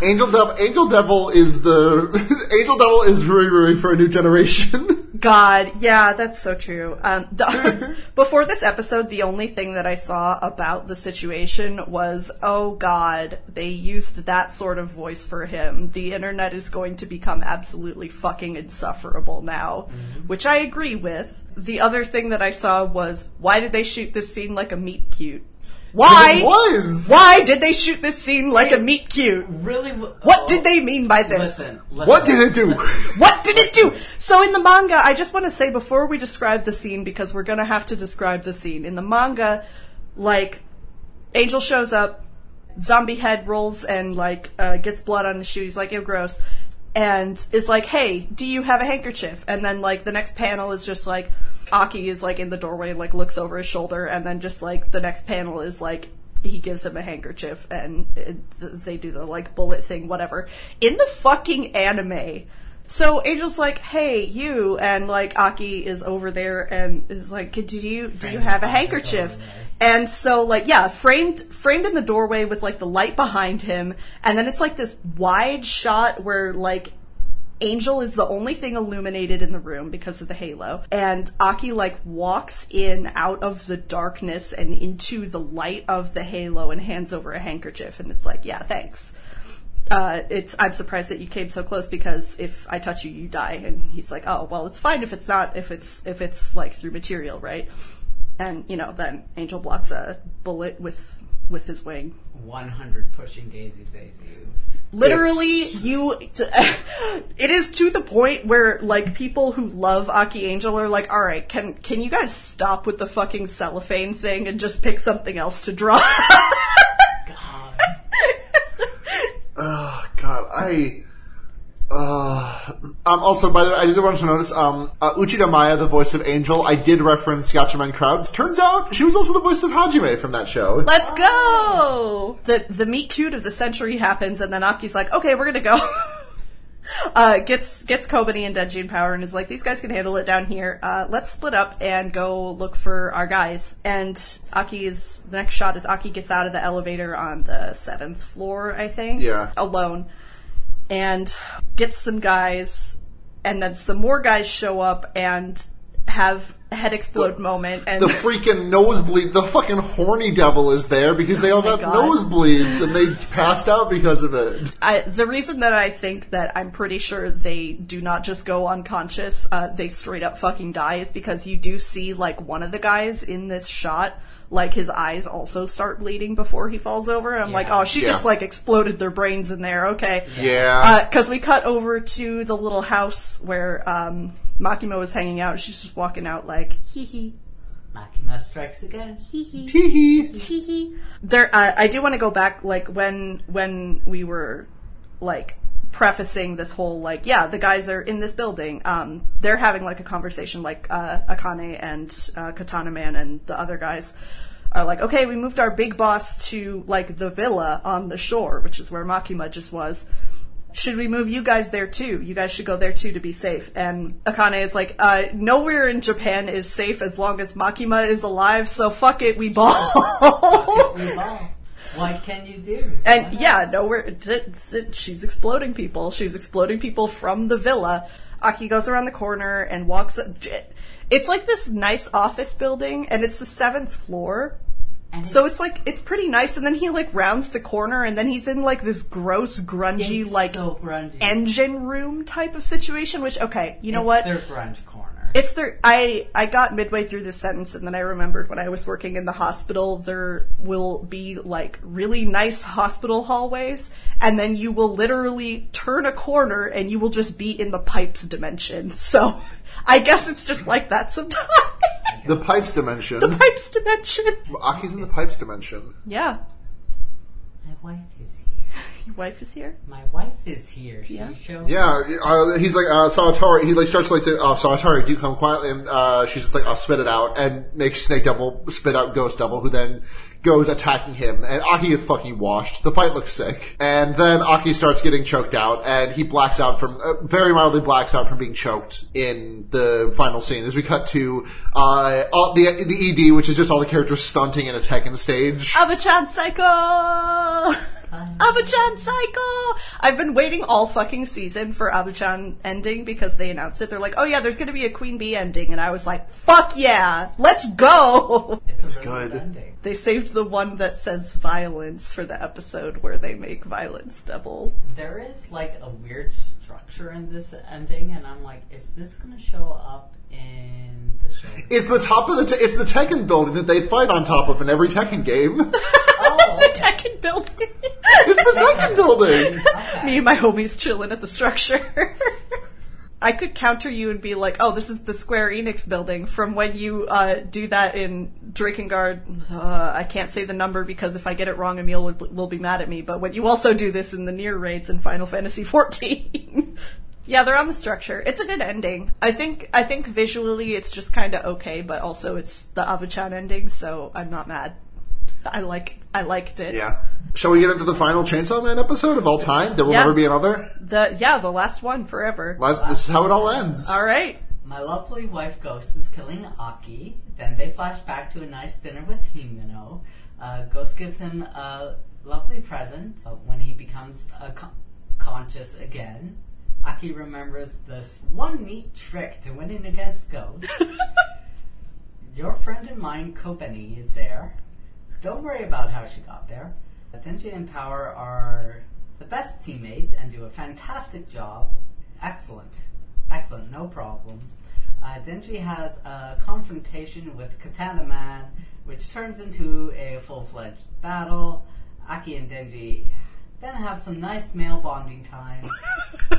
Angel Devil, Angel Devil is the, Angel Devil is Rui Rui for a new generation. God, yeah, that's so true. Um, the, before this episode, the only thing that I saw about the situation was, oh God, they used that sort of voice for him. The internet is going to become absolutely fucking insufferable now, which I agree with. The other thing that I saw was, why did they shoot this scene like a meet cute? Why? It was. Why did they shoot this scene like a meet cute? Really? w- What oh, did they mean by this? Listen, listen. What did it do? What did it do? So in the manga, I just want to say before we describe the scene, because we're gonna have to describe the scene. In the manga, like, Angel shows up, zombie head rolls and like, uh, gets blood on his shoe, he's like, ew, gross. And is like, hey, do you have a handkerchief? And then like, the next panel is just like, Aki is like in the doorway, like looks over his shoulder, and then just like, the next panel is like, he gives him a handkerchief and it, they do the like bullet thing, whatever. In the fucking anime, so Angel's like, "Hey, you," and like Aki is over there and is like, "Do you do you have a handkerchief?" And so like yeah, framed framed in the doorway with like the light behind him, and then it's like this wide shot where like Angel is the only thing illuminated in the room because of the halo. And Aki like walks in out of the darkness and into the light of the halo and hands over a handkerchief and it's like, yeah, thanks. Uh, it's I'm surprised that you came so close because if I touch you, you die. And he's like, oh well, it's fine if it's not if it's if it's like through material, right? And you know, then Angel blocks a bullet with with his wing. 100 pushing Daisy Zazu. Literally, It's- you. it is to the point where like people who love Aki Angel are like, all right, can can you guys stop with the fucking cellophane thing and just pick something else to draw? God. Oh God, I. Uh, um, also, by the way, I just wanted to notice, um, uh, Uchida Maya, the voice of Angel, I did reference Gatchaman Crowds. Turns out she was also the voice of Hajime from that show. Let's go. The the meet cute of the century happens, and then Aki's like, okay, we're gonna go. uh, gets gets Kobeni and Denji in power, and is like, these guys can handle it down here. Uh, let's split up and go look for our guys. And Aki is the next shot is Aki gets out of the elevator on the seventh floor, I think. Yeah. alone, and gets some guys, and then some more guys show up and have head explode moment and The freaking nosebleed, the fucking horny devil is there because they all Oh got God. nosebleeds and they passed out because of it. I, the reason that I think that I'm pretty sure they do not just go unconscious, uh, they straight up fucking die is because you do see like one of the guys in this shot, like his eyes also start bleeding before he falls over. I'm like, oh, she Yeah. just like exploded their brains in there. Okay. Yeah. Because we cut over to the little house where um, Makima is hanging out. She's just walking out like, hee hee, Makima strikes again. hee hee. Tee hee. Teehee. There, uh, I do want to go back, like when when we were like prefacing this whole like, yeah, the guys are in this building. Um, they're having like a conversation, like uh, Akane and uh, Katana Man and the other guys are like, okay, we moved our big boss to like the villa on the shore, which is where Makima just was. Should we move you guys there too? You guys should go there too to be safe. And Akane is like, uh, nowhere in Japan is safe as long as Makima is alive, so fuck it, we ball. We ball. What can you do? And What yeah, else? no, we're, it's- she's exploding people. She's exploding people from the villa. Aki goes around the corner and walks. It's like this nice office building, and it's the seventh floor. And So it's like it's pretty nice, and then he like rounds the corner, and then he's in like this gross, grungy, like so grungy. engine room type of situation. Which okay, you know It's what? Their grunge corner. It's there. I I got midway through this sentence, and then I remembered when I was working in the hospital, there will be like really nice hospital hallways, and then you will literally turn a corner, and you will just be in the pipes dimension. So, I guess it's just like that sometimes. The pipes dimension. the pipes dimension. Aki's in the pipes dimension. Yeah, My wife is here. Your wife is here. My wife is here. She Yeah. shows Yeah, uh, he's like, uh, Sawatari, he like starts to like say, oh, Sawatari, do you come quietly? And, uh, she's just like, I'll spit it out, and makes Snake Devil spit out Ghost Devil, who then goes attacking him, and Aki is fucking washed. The fight looks sick. And then Aki starts getting choked out, and he blacks out from, uh, very mildly blacks out from being choked in the final scene, as we cut to, uh, all, the, the ED, which is just all the characters stunting in a Tekken stage. Avu-chan Psycho! Avu-chan cycle. I've been waiting all fucking season for Avu-chan ending because they announced it. They're like, oh yeah, there's gonna be a Queen Bee ending. And I was like, fuck yeah! Let's go! It's a really good. ending. They saved the one that says violence for the episode where they make violence double. There is like a weird structure in this ending, and I'm like, is this going to show up in the show? It's the top of the, te- it's the Tekken building that they fight on top of in every Tekken game. The Tekken building! it's the Tekken building! Me and my homies chilling at the structure. I could counter you and be like, "Oh, this is the Square Enix building from when you uh, do that in Drakengard." Uh, I can't say the number because if I get it wrong, Emil will, will be mad at me. But when you also do this in the NieR raids in Final Fantasy XIV, yeah, they're on the structure. It's a good ending. I think. I think visually, it's just kind of okay, but also it's the Avu-chan ending, so I'm not mad. I like. I liked it. Yeah. Shall we get into the final Chainsaw Man episode of all time? There will Yeah. never be another. The yeah, the last one forever. Last, this is how it all ends. All right. My lovely wife Ghost is killing Aki. Then they flash back to a nice dinner with Himeno. Uh, Ghost gives him a lovely present uh, when he becomes uh, con- conscious again. Aki remembers this one neat trick to winning against Ghost. Your friend and mine, Kobeni, is there. Don't worry about how she got there. Denji and Power are the best teammates and do a fantastic job. Excellent. Excellent, no problems. uh, Denji has a confrontation with Katana Man, which turns into a full-fledged battle. Aki and Denji then have some nice male bonding time.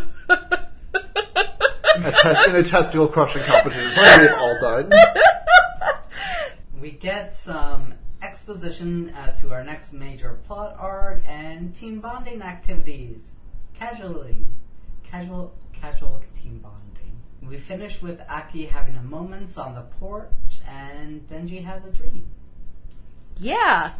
A te- in a testicle crushing competition. Something we've all done. We get some exposition as to our next major plot arc and team bonding activities. Casually. Casual casual team bonding. We finish with Aki having a moments on the porch and Denji has a dream. Yeah.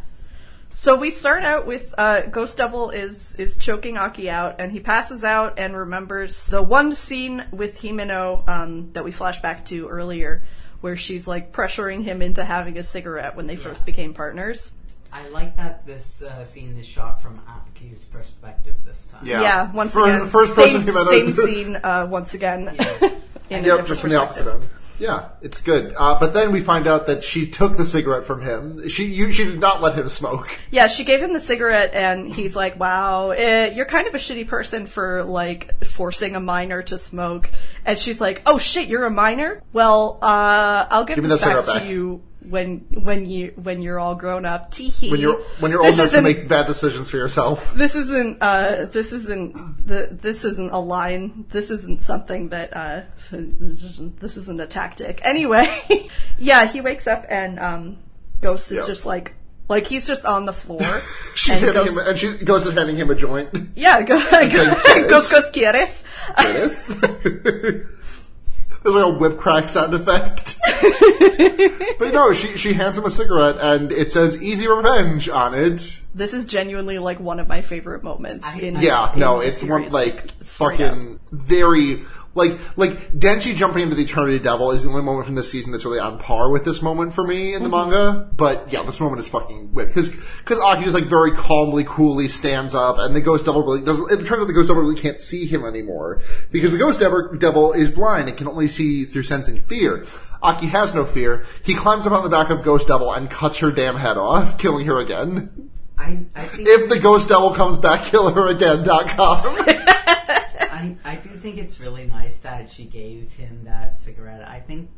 So we start out with uh, Ghost Devil is is choking Aki out, and he passes out and remembers the one scene with Himeno um, that we flash back to earlier, where she's like pressuring him into having a cigarette when they first became partners. I like that this uh, scene is shot from Aki's perspective this time. Yeah. Yeah, once First- again, first same, person Himeno- same scene uh, once again. Yeah. in Yep, different just from the opposite end. Yeah, it's good. Uh, but then we find out that she took the cigarette from him. She you, she did not let him smoke. Yeah, she gave him the cigarette, and he's like, "Wow, eh, you're kind of a shitty person for like forcing a minor to smoke." And she's like, "Oh shit, you're a minor? Well, uh, I'll give, Give this back cigarette to you when when you when you're all grown up." Teehee. When you're when you're old enough to make bad decisions for yourself. this isn't uh this isn't the this isn't a line. This isn't something that uh this isn't a tactic. Anyway, yeah, he wakes up and um Ghost is Yep. just like like he's just on the floor. She's and handing Ghost- him, and she goes and handing him a joint. Yeah, go, quieres. Ghost Ghost quieres. Yes. There's like a whip crack sound effect. but no, she she hands him a cigarette and it says "Easy Revenge" on it. This is genuinely like one of my favorite moments I- in Yeah, in no, the it's one series, like straight fucking up. very like like Denji jumping into the Eternity Devil is the only moment from this season that's really on par with this moment for me in the Mm-hmm. manga. But yeah, this moment is fucking whip because because Aki just like very calmly, coolly stands up, and the Ghost Devil really doesn't. It turns out the Ghost Devil really can't see him anymore because the Ghost Devil, Devil is blind and can only see through sensing fear. Aki has no fear. He climbs up on the back of Ghost Devil and cuts her damn head off, killing her again. I, I think If the Ghost Devil comes back, kill her again.com. I, I do think it's really nice that she gave him that cigarette. I think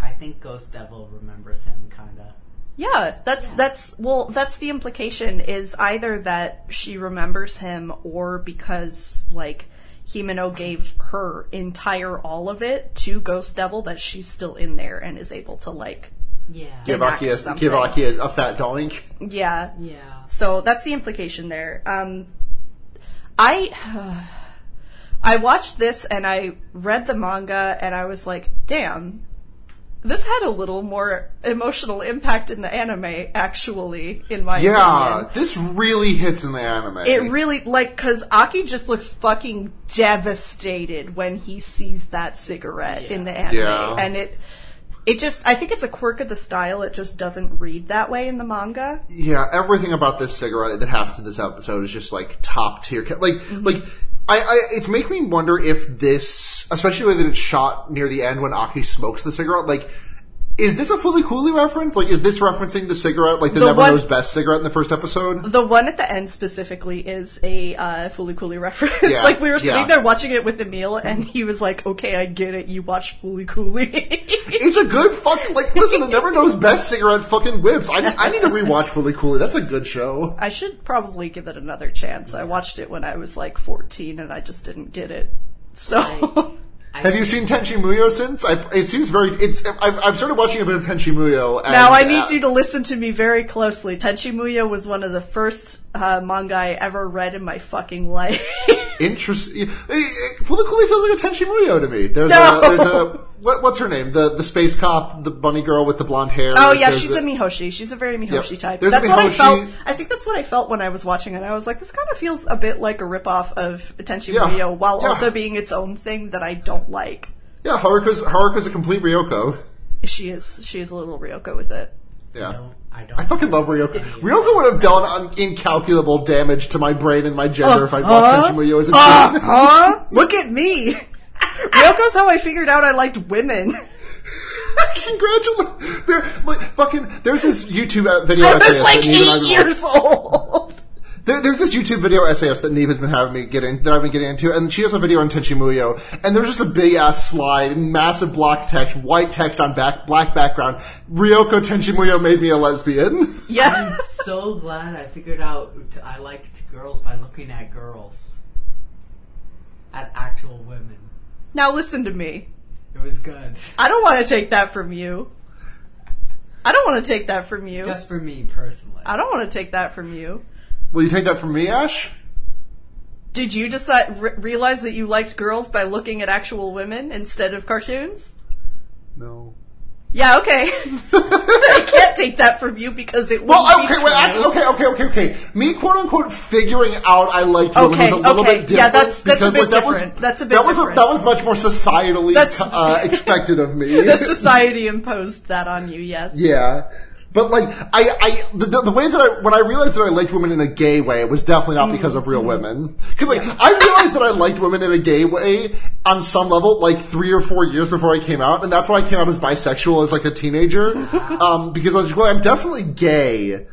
I think Ghost Devil remembers him kinda. Yeah, that's that's well, that's the implication is either that she remembers him or because like Himeno gave her entire all of it to Ghost Devil that she's still in there and is able to like Yeah. give enact Aki, a, give Aki a, a fat doink. yeah. Yeah. So that's the implication there. Um, I I watched this and I read the manga and I was like, damn, this had a little more emotional impact in the anime. Actually, in my opinion. Yeah, opinion. this really hits in the anime. It really like because Aki just looks fucking devastated when he sees that cigarette in the anime, Yeah. and it it just I think it's a quirk of the style. It just doesn't read that way in the manga. yeah, everything about this cigarette that happens in this episode is just like top tier. Like, Mm-hmm. like I, I, it's making me wonder if this, especially the way that it's shot near the end when Aki smokes the cigarette, like. Is this a Fooly Cooly reference? Like, is this referencing the cigarette, like the, The Never one- Knows Best cigarette in the first episode? The one at the end specifically is a uh, Fooly Cooly reference. Yeah, like we were sitting yeah. there watching it with Emil, and he was like, "Okay, I get it. You watch Fooly Cooly." It's a good fucking like. Listen, the Never Knows Best cigarette fucking whips. I, I need to rewatch Fooly Cooly. That's a good show. I should probably give it another chance. I watched it when I was like 14, and I just didn't get it. So. I, Have you seen Tenchi Muyo since? I, it seems very. It's. I've, I've started watching a bit of Tenchi Muyo. And, Now I need uh, you to listen to me very closely. Tenchi Muyo was one of the first uh, manga I ever read in my fucking life. Interesting. Fooly Cooly feels like a Tenchi Muyo to me. There's No. a. There's a. What, what's her name? The the space cop, the bunny girl with the blonde hair. oh yeah, she's a the- Mihoshi. She's a very Mihoshi Yep. type. There's a that's what I felt. I think that's what I felt when I was watching it. I was like, this kind of feels a bit like a ripoff of Attention Yeah. Muyo, while Yeah. also being its own thing that I don't like. Yeah, Haruko's Haruko's a complete Ryoko. She is. She is a little Ryoko with it. Yeah. don't, I don't. I fucking love Ryoko. Any of Ryoko would have done un- incalculable damage to my brain and my gender uh, if I'd watched huh? Tenchi Muyo as a Uh, teen. huh? Look at me. Ryoko's how I figured out I liked women. Congratulations! There, like, fucking, there's this YouTube uh, video I was like that Neve and I eight were- years old. there, there's this YouTube video essayist that Neve has been having me get in, that I've been getting into, and she has a video on Tenchi Muyo, and there's just a big ass slide, massive block text, white text on back, black background. Ryoko Tenchi Muyo made me a lesbian. Yeah. I'm so glad I figured out I liked girls by looking at girls. At actual women. Now listen to me. It was good. I don't want to take that from you. I don't want to take that from you. Just for me personally. I don't want to take that from you. Will you take that from me, Ash? Did you decide re- realize that you liked girls by looking at actual women instead of cartoons? No. Yeah, okay. I can't take that from you because it Well, okay, wait, actually, okay, okay, okay, okay. Me, quote unquote, figuring out I liked women Okay, was a little okay. bit Yeah, different. that's- that's a bit like, that was- different. That's a bit that was different. that was much more societally uh, expected of me. The society imposed that on you, yes. Yeah. But like, I, I, the, the way that I, when I realized that I liked women in a gay way, it was definitely not because of Mm-hmm. real women. Cause like, I realized that I liked women in a gay way on some level, like three or four years before I came out, and that's why I came out as bisexual as like a teenager. um, because I was like, well, I'm definitely gay,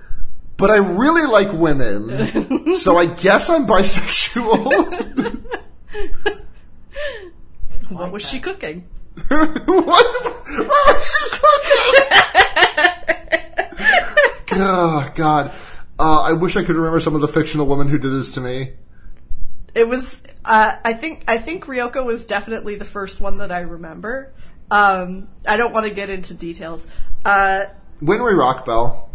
but I really like women, so I guess I'm bisexual. What was she cooking? what? What was she cooking? Oh, God. Uh, I wish I could remember some of the fictional women who did this to me. It was. Uh, I think. I think Ryoko was definitely the first one that I remember. Um, I don't want to get into details. Uh, Winry Rockbell.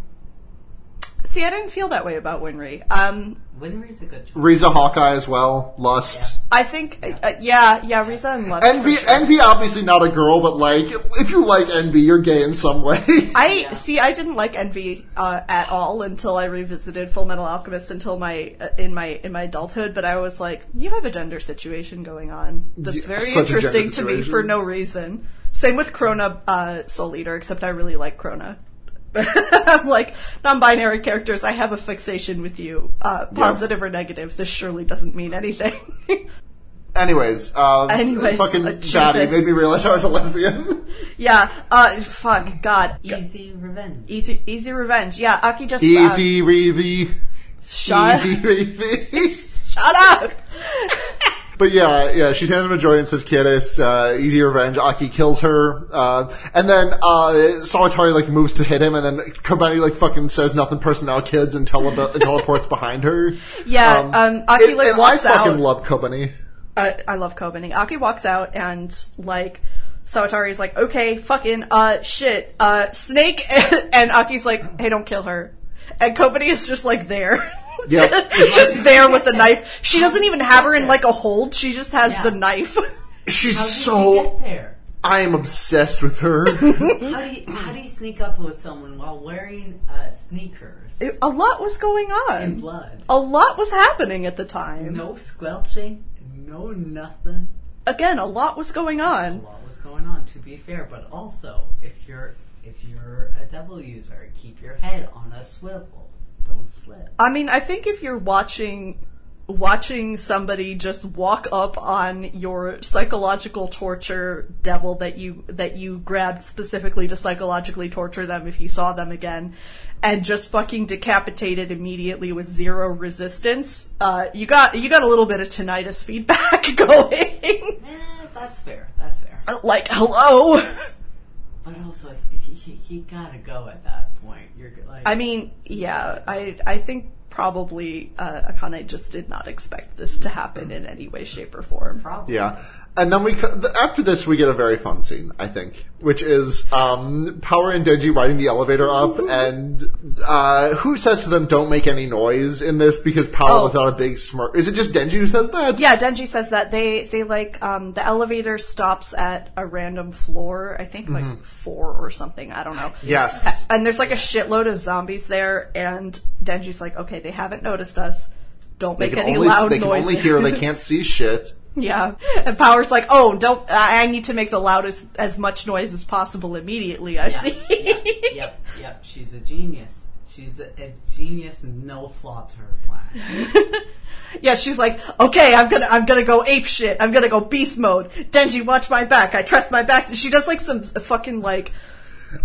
See, I didn't feel that way about Winry. Um, Winry's a good choice. Riza Hawkeye as well. Lust. I think. Uh, yeah, yeah, Riza and Lust. Envy, for sure. Envy obviously not a girl, but like, if you like Envy, you're gay in some way. I see. I didn't like Envy uh, at all until I revisited Full Metal Alchemist until my uh, in my in my adulthood. But I was like, you have a gender situation going on that's Yeah, very such a interesting to me situation. for no reason. Same with Crona uh, Soul Eater, except I really like Crona. I'm like non-binary characters. I have a fixation with you, uh, positive or negative. This surely doesn't mean anything. Anyways, um, Anyways, fucking uh, Chatty Jesus. made me realize I was a lesbian. yeah. Uh, fuck. God. Easy revenge. Easy, easy revenge. Yeah. Aki just uh, Easy Reevy. shut, Easy Reevy. shut up. But yeah, yeah, she hands him a joint and says, "Kiddis, uh, easy revenge." Aki kills her, uh, and then uh, like moves to hit him, and then Kobeni like fucking says nothing personnel kids and, tele- and teleports behind her. Yeah, um, Aki, and- like, and walks I fucking out. love Kobeni. I, I love Kobeni. Aki walks out and like Sawatari's like, okay, fucking uh shit, uh snake and Aki's like, hey, don't kill her. And Kobeni is just like there. Yep. just there with the knife. She doesn't even have her in like a hold, she just has Yeah. the knife. She's How did so. get there? I am obsessed with her. How do you how do you sneak up with someone while wearing uh, sneakers It- a lot was going in on. blood? A lot was happening at the time. No squelching, no nothing. Again, a lot was going on. A on. lot was going on. To be fair, but also if you're if you're a devil user, keep your head on a swivel. Don't slip. I mean, I think if you're watching watching somebody just walk up on your psychological torture devil that you that you grabbed specifically to psychologically torture them if you saw them again and just fucking decapitated immediately with zero resistance uh, you got you got a little bit of tinnitus feedback going Eh, that's fair. That's fair. like hello But also, you, you, you gotta go at that point. You're like, I mean, yeah, I I think probably uh, Akane just did not expect this to happen in any way, shape, or form. probably. Yeah. And then we, after this, we get a very fun scene, I think, which is, um, Power and Denji riding the elevator up, and, uh, who says to them, don't make any noise in this, because Power Oh. without a big smirk. Is it just Denji who says that? Yeah, Denji says that they they like um, the elevator stops at a random floor. I think Mm-hmm. like four or something. I don't know. Yes. And there's like a shitload of zombies there, and Denji's like, okay, they haven't noticed us. Don't They make any only, loud they can noises. only hear, they can't see shit. Yeah, and Power's like, oh, don't. I need to make the loudest as much noise as possible immediately. I see. yep, yep. She's a genius. She's a, a genius, no flaw to her plan. Yeah, she's like, okay, I'm gonna, I'm gonna go ape shit. I'm gonna go beast mode. Denji, watch my back. I trust my back. She does like some fucking like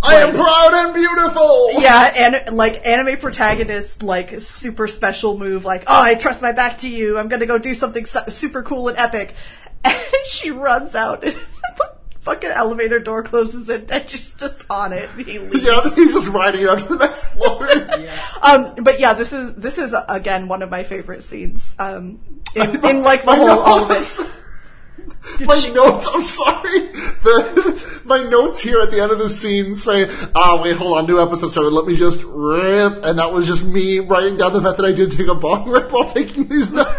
I am proud and beautiful. Yeah, and like anime protagonist, like super special move, like oh, I trust my back to you. I'm gonna go do something su- super cool and epic, and she runs out, and the fucking elevator door closes, and she's just on it. He leaves. Yeah, he's just riding it out to the next floor. Um, but yeah, this is this is again one of my favorite scenes. Um, in, in like the whole all of. My notes, I'm sorry. The, my notes here at the end of the scene say, ah, wait, hold on, new episode started, let me just rip. And that was just me writing down the fact that I did take a bong rip while taking these notes.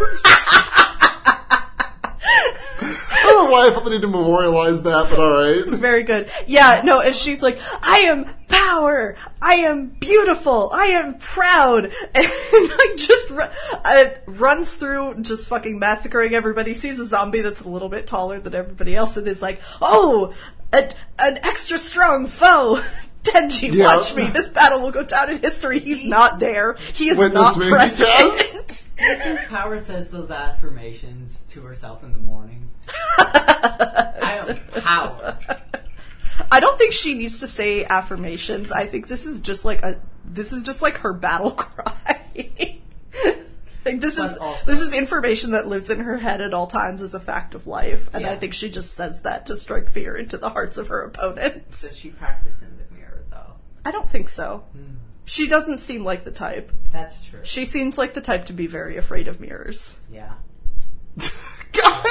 I don't why I felt the need to memorialize that, but alright. Very good. Yeah, no, and she's like, I am power, I am beautiful, I am proud, and like just uh, runs through, just fucking massacring everybody. Sees a zombie that's a little bit taller than everybody else, and is like, oh, a, an extra strong foe. Denji, Yeah. watch me. This battle will go down in history. He's not there. He is Witness not me. present. Yes. I think Power says those affirmations to herself in the morning. I am power. I don't think she needs to say affirmations. I think this is just like a this is just like her battle cry. like this is also- this is information that lives in her head at all times as a fact of life, and I think she just says that to strike fear into the hearts of her opponents. Does she practice in the mirror though? I don't think so. She doesn't seem like the type. That's true. She seems like the type to be very afraid of mirrors. Yeah. God,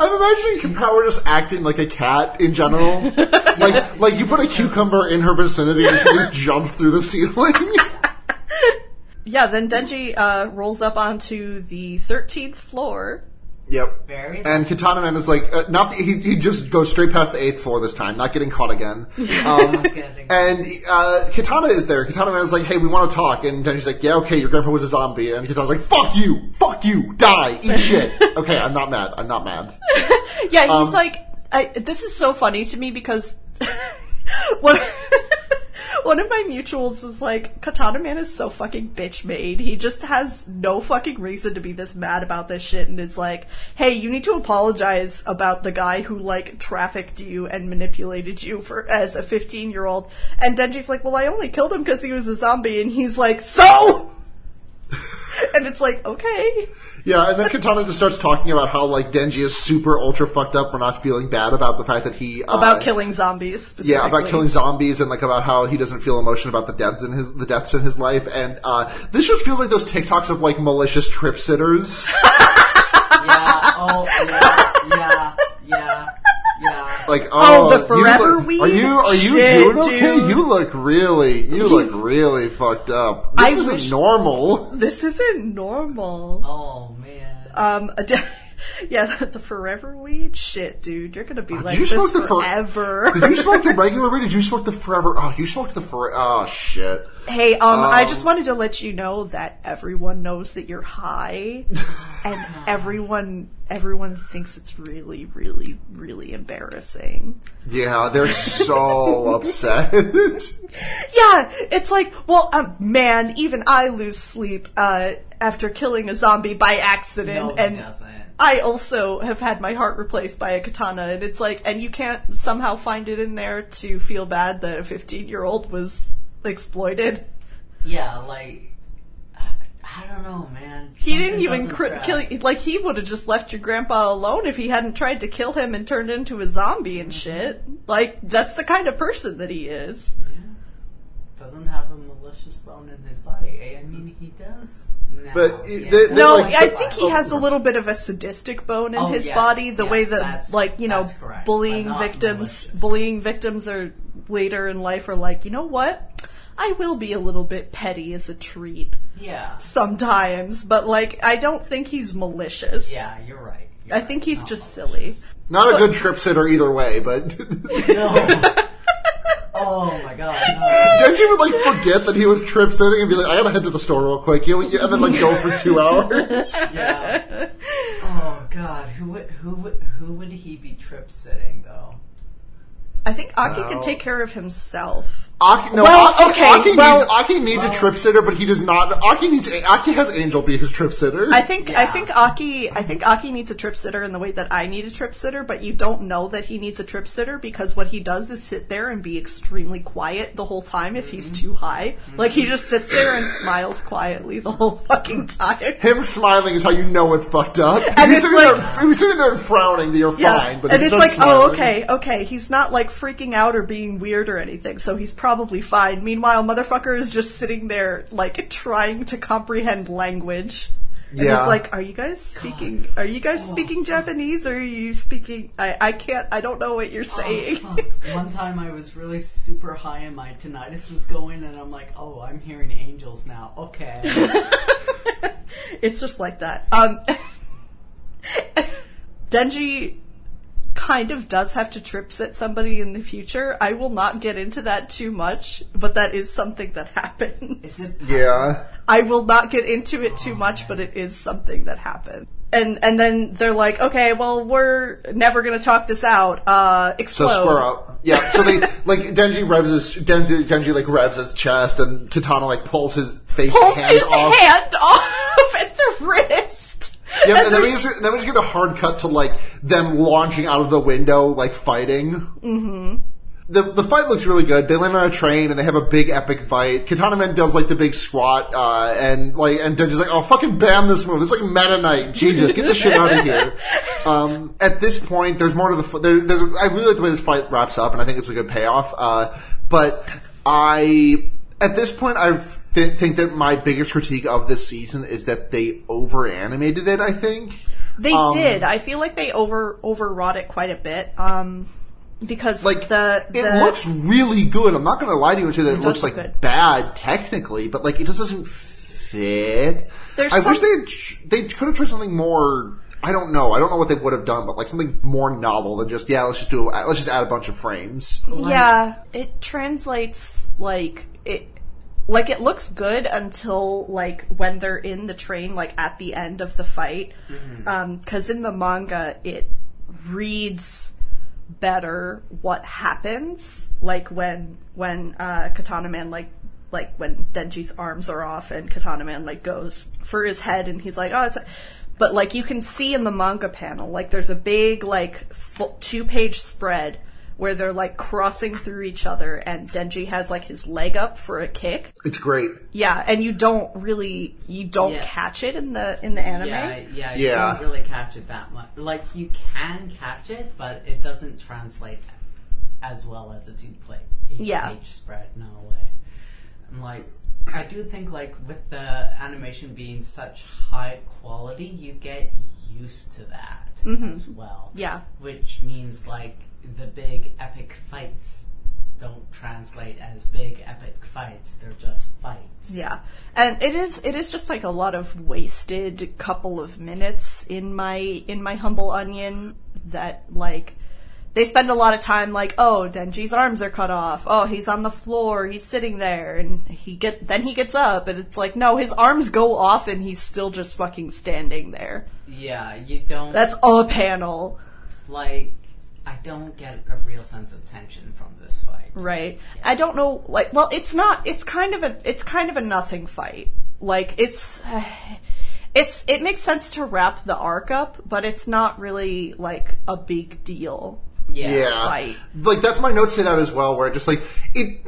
I'm imagining Power just acting like a cat in general. like, like you put a cucumber in her vicinity and she just jumps through the ceiling. Yeah, then Denji uh, rolls up onto the 13th floor. Yep. Very. And Katana Man is like, uh, not he, he just goes straight past the eighth floor this time, not getting caught again. Um, and uh, Katana is there. Katana Man is like, hey, we want to talk. And Denji's like, yeah, okay, your grandpa was a zombie. And Katana's like, fuck you, fuck you, die, eat shit. okay, I'm not mad. I'm not mad. Yeah, he's Um, like, I, this is so funny to me because one, one of my mutuals was like, Katana Man is so fucking bitch made. He just has no fucking reason to be this mad about this shit and is like, hey, you need to apologize about the guy who like trafficked you and manipulated you for as a 15 year old. And Denji's like, well, I only killed him because he was a zombie. And he's like, so? and it's like, okay. Yeah, and then Katana just starts talking about how like Denji is super ultra fucked up for not feeling bad about the fact that he uh, About killing zombies specifically. Yeah, about killing zombies and like about how he doesn't feel emotion about the deaths in his the deaths in his life, and uh, this just feels like those TikToks of like malicious trip sitters. yeah. Oh. Yeah. Yeah. Yeah. Yeah. like Oh, oh, the forever you look, weed? Are you are you Shit, doing okay? dude. You look really you look really fucked up. This I isn't wish- normal. This isn't normal. Oh man. Um, a de- yeah, the forever weed shit, dude. You're gonna be like you this smoke the for- forever. Did you smoke the regular weed? Did you smoke the forever? Oh, you smoked the forever. Oh shit. hey, um, I Um, just wanted to let you know that everyone knows that you're high, and everyone everyone thinks it's really, really, really embarrassing. Yeah, they're so upset. Yeah, it's like, well, um, man, even I lose sleep uh, after killing a zombie by accident, No, he and doesn't. I also have had my heart replaced by a katana, and it's like, and you can't somehow find it in there to feel bad that a 15 year old was exploited. Yeah. Like. I, don't know, man. He Something didn't even track. kill, like, he would have just left your grandpa alone if he hadn't tried to kill him and turned into a zombie and mm-hmm. shit. Like, that's the kind of person that he is. Yeah. Doesn't have a malicious bone in his body. I mean, he does. Now. But, Yeah. the- the- No, like, I think he has a little bit of a sadistic bone in Oh, his yes, body. The yes, way that, like you know, correct, bullying victims, malicious. bullying victims are later in life are like, you know what? I will be a little bit petty as a treat Yeah. sometimes, but like, I don't think he's malicious. Yeah, you're right. You're I right. think he's Not just malicious. silly. Not a good trip sitter either way, but No. Oh my god. No. don't you even like forget that he was trip sitting and be like, I gotta head to the store real quick, you, you- and then like go for two hours. Yeah. Oh god. Who would who would who would he be trip sitting though? I think Aki Wow. can take care of himself. Aki, no, Well, Aki, okay, Aki well- needs, Aki needs a trip sitter, but he does not. Aki needs. Aki has Angel be his trip sitter. I think I think Aki I think Aki needs a trip sitter in the way that I need a trip sitter, but you don't know that he needs a trip sitter because what he does is sit there and be extremely quiet the whole time if he's mm-hmm. too high. Like he just sits there and smiles quietly the whole fucking time. Him smiling is how you know it's fucked up. And he's it's sitting like- there, he's sitting there and frowning that you're Yeah, fine, but and he's it's just like, oh, okay, okay. He's not like freaking out or being weird or anything, so he's probably fine. Meanwhile, motherfucker is just sitting there, like trying to comprehend language. And Yeah. it's like, are you guys speaking? Are you guys speaking Japanese, or are you speaking? I, I can't. I don't know what you're saying. Oh, fuck. One time I was really super high and my tinnitus was going, and I'm like, oh, I'm hearing angels now. Okay. it's just like that. Um, Denji kind of does have to trip set somebody in the future. I will not get into that too much, but that is something that happens. Yeah. I will not get into it too much, but it is something that happens. And and then they're like, okay, well, we're never gonna talk this out. Uh, So square up. Yeah. So they like Denji revs his Denji, Denji like revs his chest, and Katana like pulls his face Pulls hand his off. hand off at the wrist. Yeah, And and then we, just, then we just get a hard cut to like them launching out of the window, like fighting. Mm-hmm. The the fight looks really good. They land on a train and they have a big epic fight. Katana Man does like the big squat, uh, and like and Denji's like, "Oh, fucking ban this move! It's like Meta Knight. Jesus, get the shit out of here." Um, at this point, there's more to the. There, there's I really like the way this fight wraps up, and I think it's a good payoff. Uh, but I at this point, I th- think that my biggest critique of this season is that they over animated it. I think. They Um, did. I feel like they over overwrought it quite a bit. Um, because like the, it looks really good. I'm not going to lie to you and say that it, does looks look like good. bad technically, but like it just doesn't fit. There's I some- wish they had, tr- they could have tried something more. I don't know. I don't know what they would have done, but like something more novel than just yeah. Let's just do. A, let's just add a bunch of frames. yeah, it translates like it. Like it looks good until like when they're in the train, like at the end of the fight. Because in the manga, it reads better what happens. Like when when uh, Katana Man like like when Denji's arms are off and Katana Man like goes for his head and he's like, oh, it's. But like you can see in the manga panel, like there's a big like two page spread where they're like crossing through each other and Denji has like his leg up for a kick. It's great. Yeah, and you don't really you don't Yeah. catch it in the in the anime. Yeah, yeah, you Yeah. don't really catch it that much. Like you can catch it, but it doesn't translate as well as a two play eight Yeah. page spread. No way. And like, I do think like with the animation being such high quality, you get used to that as well. Mm-hmm. Yeah. which means like the big epic fights don't translate as big epic fights. They're just fights. Yeah, and it is it is just like a lot of wasted couple of minutes in my in my humble onion that like they spend a lot of time like oh Denji's arms are cut off oh he's on the floor he's sitting there and he get then he gets up and it's like no his arms go off and he's still just fucking standing there Yeah, you don't. that's a panel like I don't get a real sense of tension from this fight. Right. I don't know like well it's not it's kind of a it's kind of a nothing fight. Like it's it's it makes sense to wrap the arc up, but it's not really like a big deal. Yeah. Yeah, Fight. like that's my notes say that as well. Where just like it,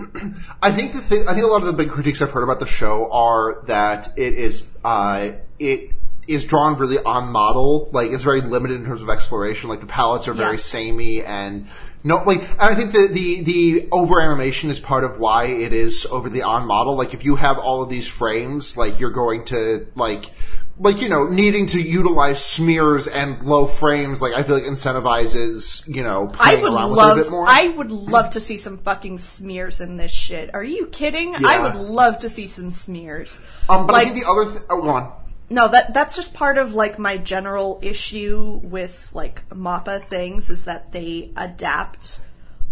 I think the thing, I think a lot of the big critiques I've heard about the show are that it is, uh, it is drawn really on model. Like it's very limited in terms of exploration. Like the palettes are very Yeah. samey and no, like and I think the the the over animation is part of why it is over the on model. Like if you have all of these frames, like you're going to like like you know needing to utilize smears and low frames like i feel like incentivizes you know I would around with it a love bit more I would love to see some fucking smears in this shit. Are you kidding? I would love to see some smears. um but like, i think the other th- oh go on No, that that's just part of like my general issue with like MAPPA things is that they adapt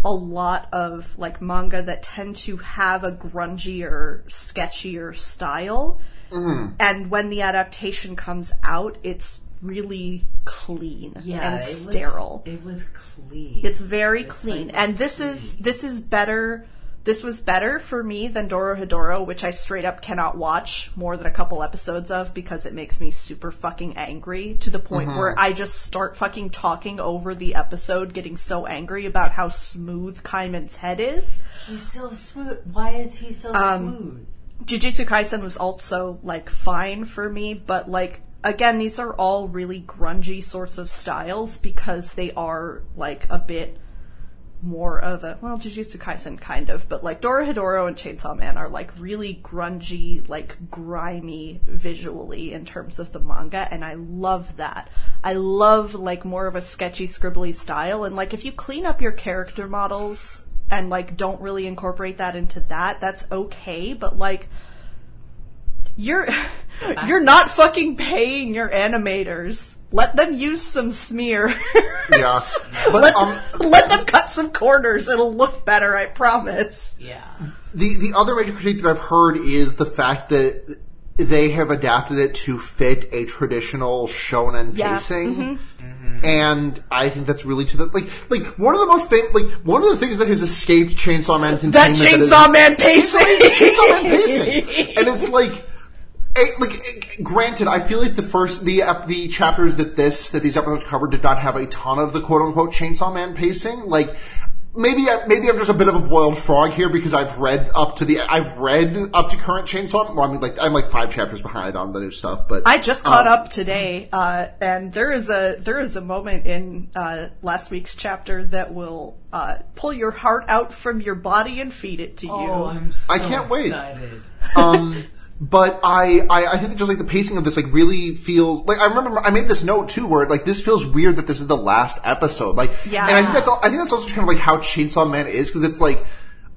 a lot of like manga that tend to have a grungier, sketchier style. Mm-hmm. And when the adaptation comes out, it's really clean Yeah, and it was- sterile. it was clean. It's very This clean, and this is this is better this was better for me than Dorohedoro, which I straight up cannot watch more than a couple episodes of because it makes me super fucking angry to the point where I just start fucking talking over the episode, getting so angry about how smooth Kaiman's head is. He's so smooth. Why is he so Um, smooth? Jujutsu Kaisen was also like fine for me, but like again, these are all really grungy sorts of styles because they are like a bit more of a well, Jujutsu Kaisen kind of, but like Dora Dorohedoro and Chainsaw Man are like really grungy, like grimy visually in terms of the manga, and I love that. I love like more of a sketchy, scribbly style, and like if you clean up your character models and like don't really incorporate that into that, that's okay, but like you're you're not fucking paying your animators. Let them use some smear. Yeah. But, let, um, let them cut some corners. It'll look better, I promise. Yeah. The the other major critique that I've heard is the fact that they have adapted it to fit a traditional shonen Yeah, pacing. And I think that's really to the like like one of the most fam- like one of the things that has escaped Chainsaw Man That Chainsaw is- Man pacing. Chainsaw Man pacing, and it's like. Eh, like, eh, granted, I feel like the first the ep- the chapters that this that these episodes covered did not have a ton of the quote unquote Chainsaw Man pacing. Like, maybe I, maybe I'm just a bit of a boiled frog here because I've read up to the I've read up to current Chainsaw. Well, I mean, like I'm like five chapters behind on the new stuff, but I just caught Um, up today, uh, and there is a there is a moment in uh, last week's chapter that will uh, pull your heart out from your body and feed it to you. Oh, I'm so I can't wait. um, but I, I, I think just like the pacing of this like really feels like I remember I made this note too where like this feels weird that this is the last episode like Yeah. and I think that's all, I think that's also kind of like how Chainsaw Man is because it's like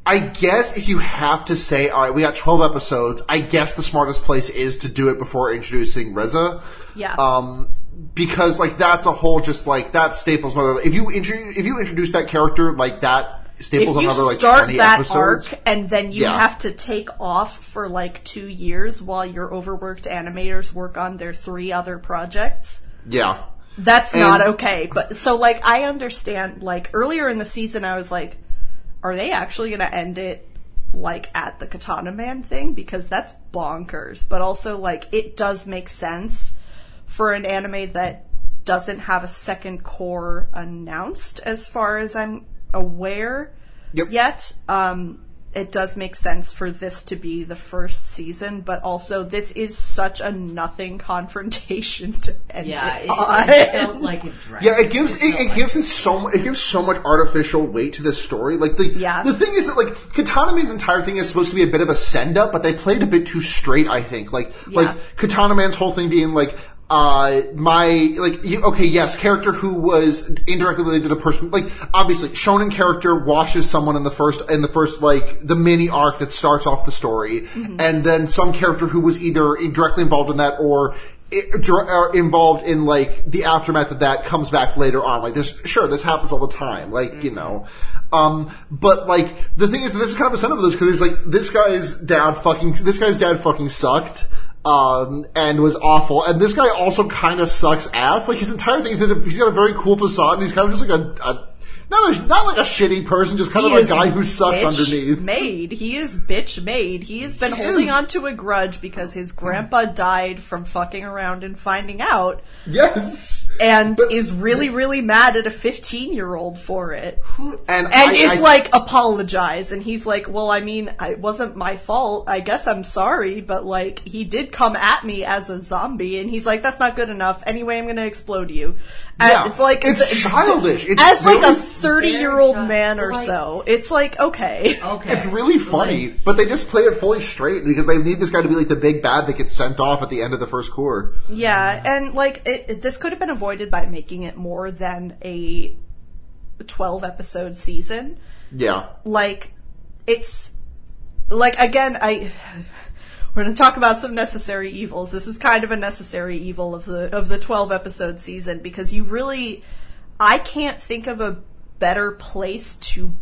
I guess if you have to say all right we got twelve episodes I guess the smartest place is to do it before introducing Reze Yeah. um because like that's a whole just like that staples another if you intro- if you introduce that character like that if staples you another like start that episodes arc and then you Yeah. have to take off for like two years while your overworked animators work on their three other projects, yeah that's not okay. But so like I understand like earlier in the season I was like, are they actually gonna end it like at the Katana Man thing? Because that's bonkers. But also like it does make sense for an anime that doesn't have a second cour announced as far as I'm aware Yep. yet. Um it does make sense for this to be the first season, but also this is such a nothing confrontation to end Yeah, it, it, on. it felt like it dragged. Yeah, it gives it, felt it like- gives it so it gives so much artificial weight to this story. Like the Yeah. the thing is that like Katana Man's entire thing is supposed to be a bit of a send up, but they played a bit too straight. I think like Yeah. like Katana Man's whole thing being like. Uh, my like you, okay, yes, character who was indirectly related to the person. Like obviously, shonen character washes someone in the first in the first like the mini arc that starts off the story, and then some character who was either directly involved in that or involved in like the aftermath of that comes back later on. Like this, sure, this happens all the time. Like you know, um, but like the thing is, that this is kind of a sentiment of this because it's like this guy's dad fucking this guy's dad fucking sucked. Um, and was awful. And this guy also kind of sucks ass. Like his entire thing he's got a very cool facade, and he's kind of just like a, a not a, not like a shitty person, just kind He of a guy who sucks underneath. Made. He is bitch made. He has been He holding is. on to a grudge because his grandpa died from fucking around and finding out, Yes. And But- is really, really mad at a 15 year old for it. And, And I- is I- like, apologize. And he's like, well, I mean, it wasn't my fault. I guess I'm sorry, but like, he did come at me as a zombie, and he's like, that's not good enough. Anyway, I'm gonna explode you. And Yeah. it's like, It's th- childish. It's as like a 30 year old man or like- so. It's like, okay. Okay. It's really funny, but they just play it fully straight because they need this guy to be like the big bad that gets sent off at the end of the first cour. Yeah, and like it, it- this could have been avoided by making it more than a 12 episode season. Yeah. Like it's like again I we're going to talk about some necessary evils. This is kind of a necessary evil of the of the 12 episode season because you really I can't think of a better place to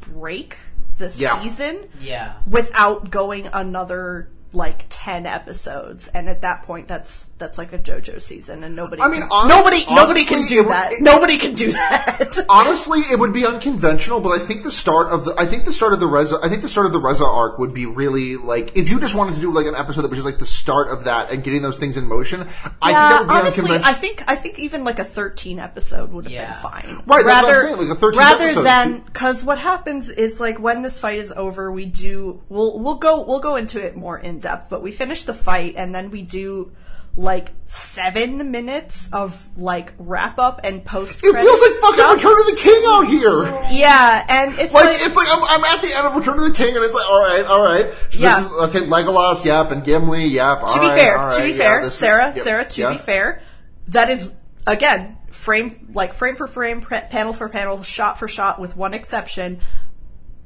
break the Yeah. season Yeah. without going another like 10 episodes and at that point that's that's like a JoJo season and nobody I mean, can- honest- nobody nobody can do it- that. it- nobody can do that. Honestly, it would be unconventional, but I think the start of the I think the start of the Reze I think the start of the Reze arc would be really like if you just wanted to do like an episode that was just like the start of that and getting those things in motion. I think that yeah, would be honestly, unconventional. I think I think even like a 13 episode would have Yeah. been fine. Right, that's what I'm rather, saying, like a 13 rather episode. than because what happens is like when this fight is over, we do we'll we'll go we'll go into it more in depth, but we finish the fight and then we do like seven minutes of like wrap up and post. it feels like fucking Return of the King out here. Yeah, and it's Like, like, it's like I'm, I'm at the end of Return of the King, and it's like, all right, all right. So Yeah. This is, okay, Legolas, yep, and Gimli, yep. to be fair, to be fair, Sarah, Sarah, Sarah, to be fair, that is again frame like frame for frame, panel for panel, shot for shot, with one exception,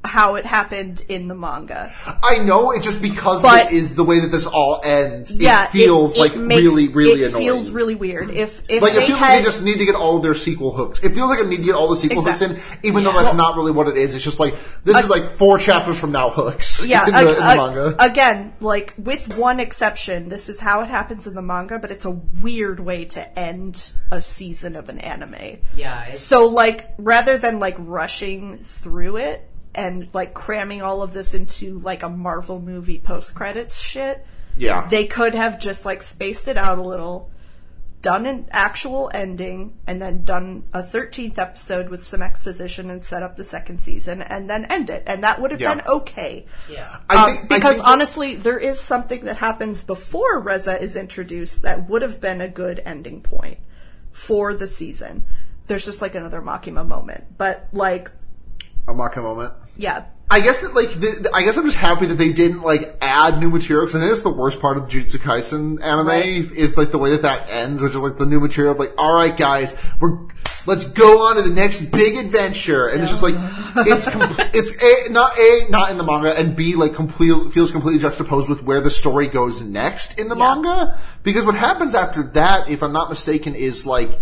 how it happened in the manga. I know it just because But- this is the way that this all ends. Yeah, it feels it like makes- really, really it annoying. feels really weird. If if like they it feels had, like they just need to get all of their sequel hooks. It feels like they need to get all the sequel Exactly. hooks in, even though that's Well- not really what it is. It's just like this is like four chapters from now hooks. yeah, in the, ag- in the ag- manga. again, like with one exception, this is how it happens in the manga, but it's a weird way to end a season of an anime. Yeah, So like rather than like rushing through it and like cramming all of this into like a Marvel movie post credits shit, yeah, they could have just like spaced it out a little, done an actual ending, and then done a 13th episode with some exposition and set up the second season and then end it. And that would have Yeah. been okay. yeah. I Um, think I because think that- honestly, there is something that happens before Reze is introduced that would have been a good ending point for the season. There's just like another Makima moment, but like, a Maka moment. Yeah, I guess that like the, I guess I'm just happy that they didn't like add new material because I think that's the worst part of the Jujutsu Kaisen anime Right. is like the way that that ends, which is like the new material. Like, all right, guys, we're let's go on to the next big adventure, and it's just like it's com- it's a not a not in the manga, and b like complete feels completely juxtaposed with where the story goes next in the Yeah. manga because what happens after that, if I'm not mistaken, is like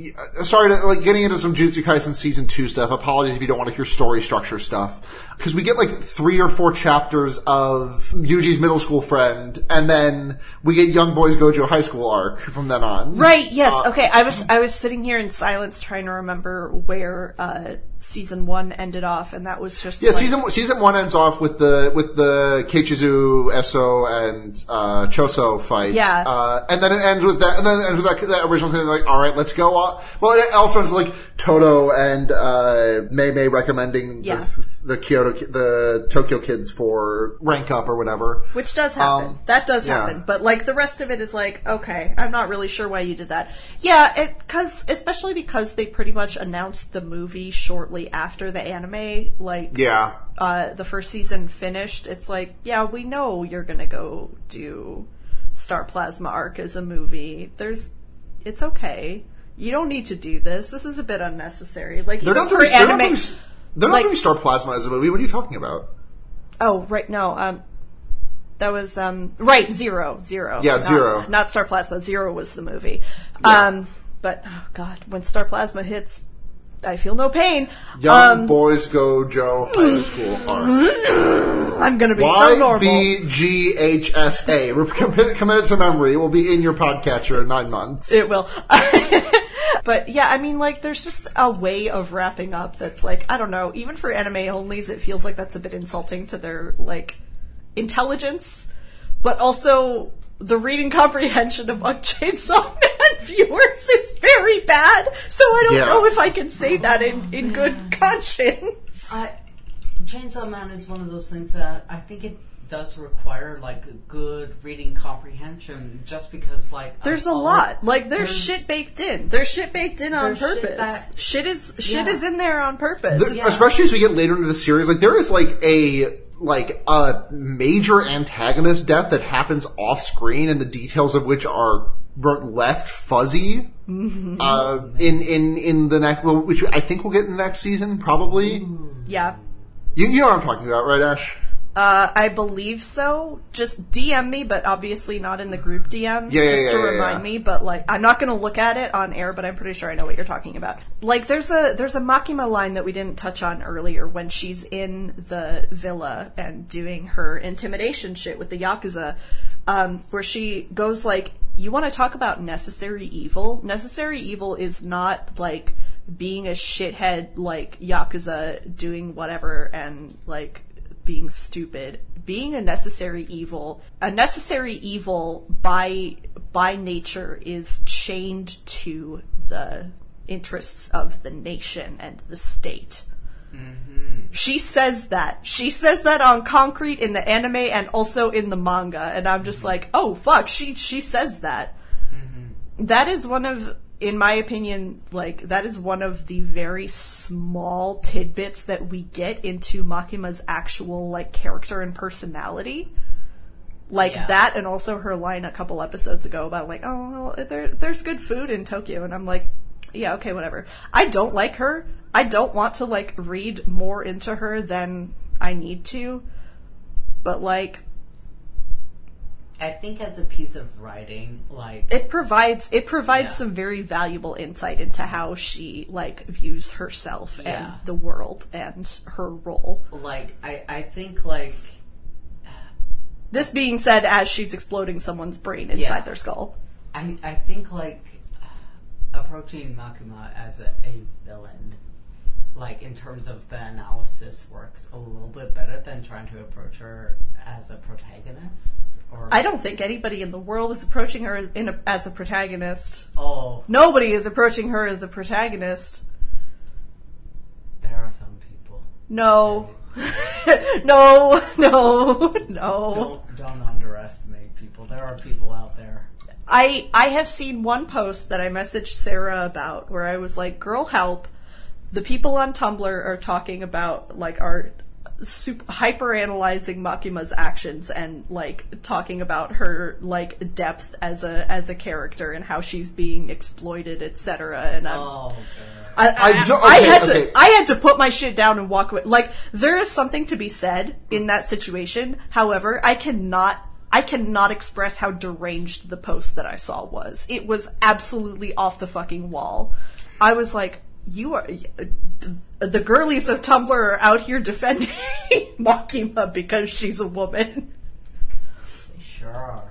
Uh, sorry to like getting into some Jutsu Kaisen season two stuff. Apologies if you don't want to hear story structure stuff because we get like three or four chapters of Yuji's middle school friend, and then we get Young Boys Gojo high school arc from then on. right, yes, Uh, okay. I was I was sitting here in silence trying to remember where uh, season one ended off, and that was just Yeah, like- season season one ends off with the with the Kechizu, Eso, and uh, Choso fight. Yeah. uh, and then it ends with that, and then it ends with that, that original thing. Like, all right, let's go on. Well, it also ends with, like Todo and uh, Mei Mei recommending Yeah. the, the Kyoto, the Tokyo kids for rank up or whatever. Which does happen. Um, that does yeah. happen. But like the rest of it is like, okay, I'm not really sure why you did that. Yeah, it cuz especially because they pretty much announced the movie shortly after the anime like Yeah, uh the first season finished. It's like, yeah, we know you're going to go do Star Plasma arc as a movie. There's it's okay. You don't need to do this. This is a bit unnecessary. Like they're even for doing. They're not anime they're not like- doing Star Plasma as a movie. What are you talking about? Oh, right. No. Um, that was um right zero zero. Yeah, Not- Zero. Not, Star Plasma. Zero was the movie. Yeah. Um, but oh god, when Star Plasma hits, I feel no pain. Young um, Boys Gojo high school arc. I'm gonna be so normal. YBGHSA. We're committed, committed to memory. It will be in your podcatcher in nine months. It will. but yeah, I mean, like, there's just a way of wrapping up that's like, I don't know, even for anime onlys, it feels like that's a bit insulting to their, like, intelligence, but also the reading comprehension among Chainsaw Man viewers is very bad, so I don't Yeah. know if I can say that in, in good conscience. I, Chainsaw Man is one of those things that I think it does require like a good reading comprehension, just because like There's a lot. Like there's, there's- shit baked in. There's shit baked in on There's shit purpose. that- shit is shit Yeah. is in there on purpose. Th- Yeah. Especially as we get later into the series, like there is like a like a major antagonist death that happens off screen, and the details of which are left fuzzy. Mm-hmm. Uh, in in in the next, well, which I think we'll get in the next season, probably. yeah. You, you know what I'm talking about, right, Ash? Uh, I believe so. Just DM me, but obviously not in the group DM. Yeah, yeah, just to yeah, yeah, remind me. But like, I'm not to look at it on air, but I'm pretty sure I know what you're talking about. Like, there's a there's a Makima line that we didn't touch on earlier when she's in the villa and doing her intimidation shit with the yakuza, um, where she goes like, "You want to talk about necessary evil? Necessary evil is not like." being a shithead like yakuza doing whatever and like being stupid being a necessary evil a necessary evil by by nature is chained to the interests of the nation and the state. Mm-hmm. She says that. She says that on concrete in the anime and also in the manga and i'm just mm-hmm. like oh fuck she she says that. Mm-hmm. That is one of in my opinion like that is one of the very small tidbits that we get into makima's actual like character and personality. Like Yeah. that and also her line a couple episodes ago about like oh well there, there's good food in tokyo. And i'm like yeah okay whatever. I don't like her. I don't want to like read more into her than i need to. But like I think as a piece of writing, like it provides it provides Yeah. some very valuable insight into how she like views herself Yeah. and the world and her role. like I, I think like This being said, as she's exploding someone's brain inside Yeah. their skull. I, I think like approaching Makima as a, a villain, like in terms of the analysis, works a little bit better than trying to approach her as a protagonist. Or I don't think anybody in the world is approaching her in a, as a protagonist. Oh, Nobody is approaching her as a protagonist. there are some people. No. no, no, no. Don't don't underestimate people. There are people out there. I I have seen one post that I messaged Sarah about where I was like, "Girl, help! The people on Tumblr are talking about like are super, hyper analyzing Makima's actions and like talking about her like depth as a as a character and how she's being exploited, etc." And I'm Oh, God. I, I, I do- I okay, had okay. to I had to put my shit down and walk away. Like there is something to be said in that situation. However, I cannot I cannot express how deranged the post that I saw was. It was absolutely off the fucking wall. I was like, you are the girlies of Tumblr are out here defending Makima because she's a woman. They sure are.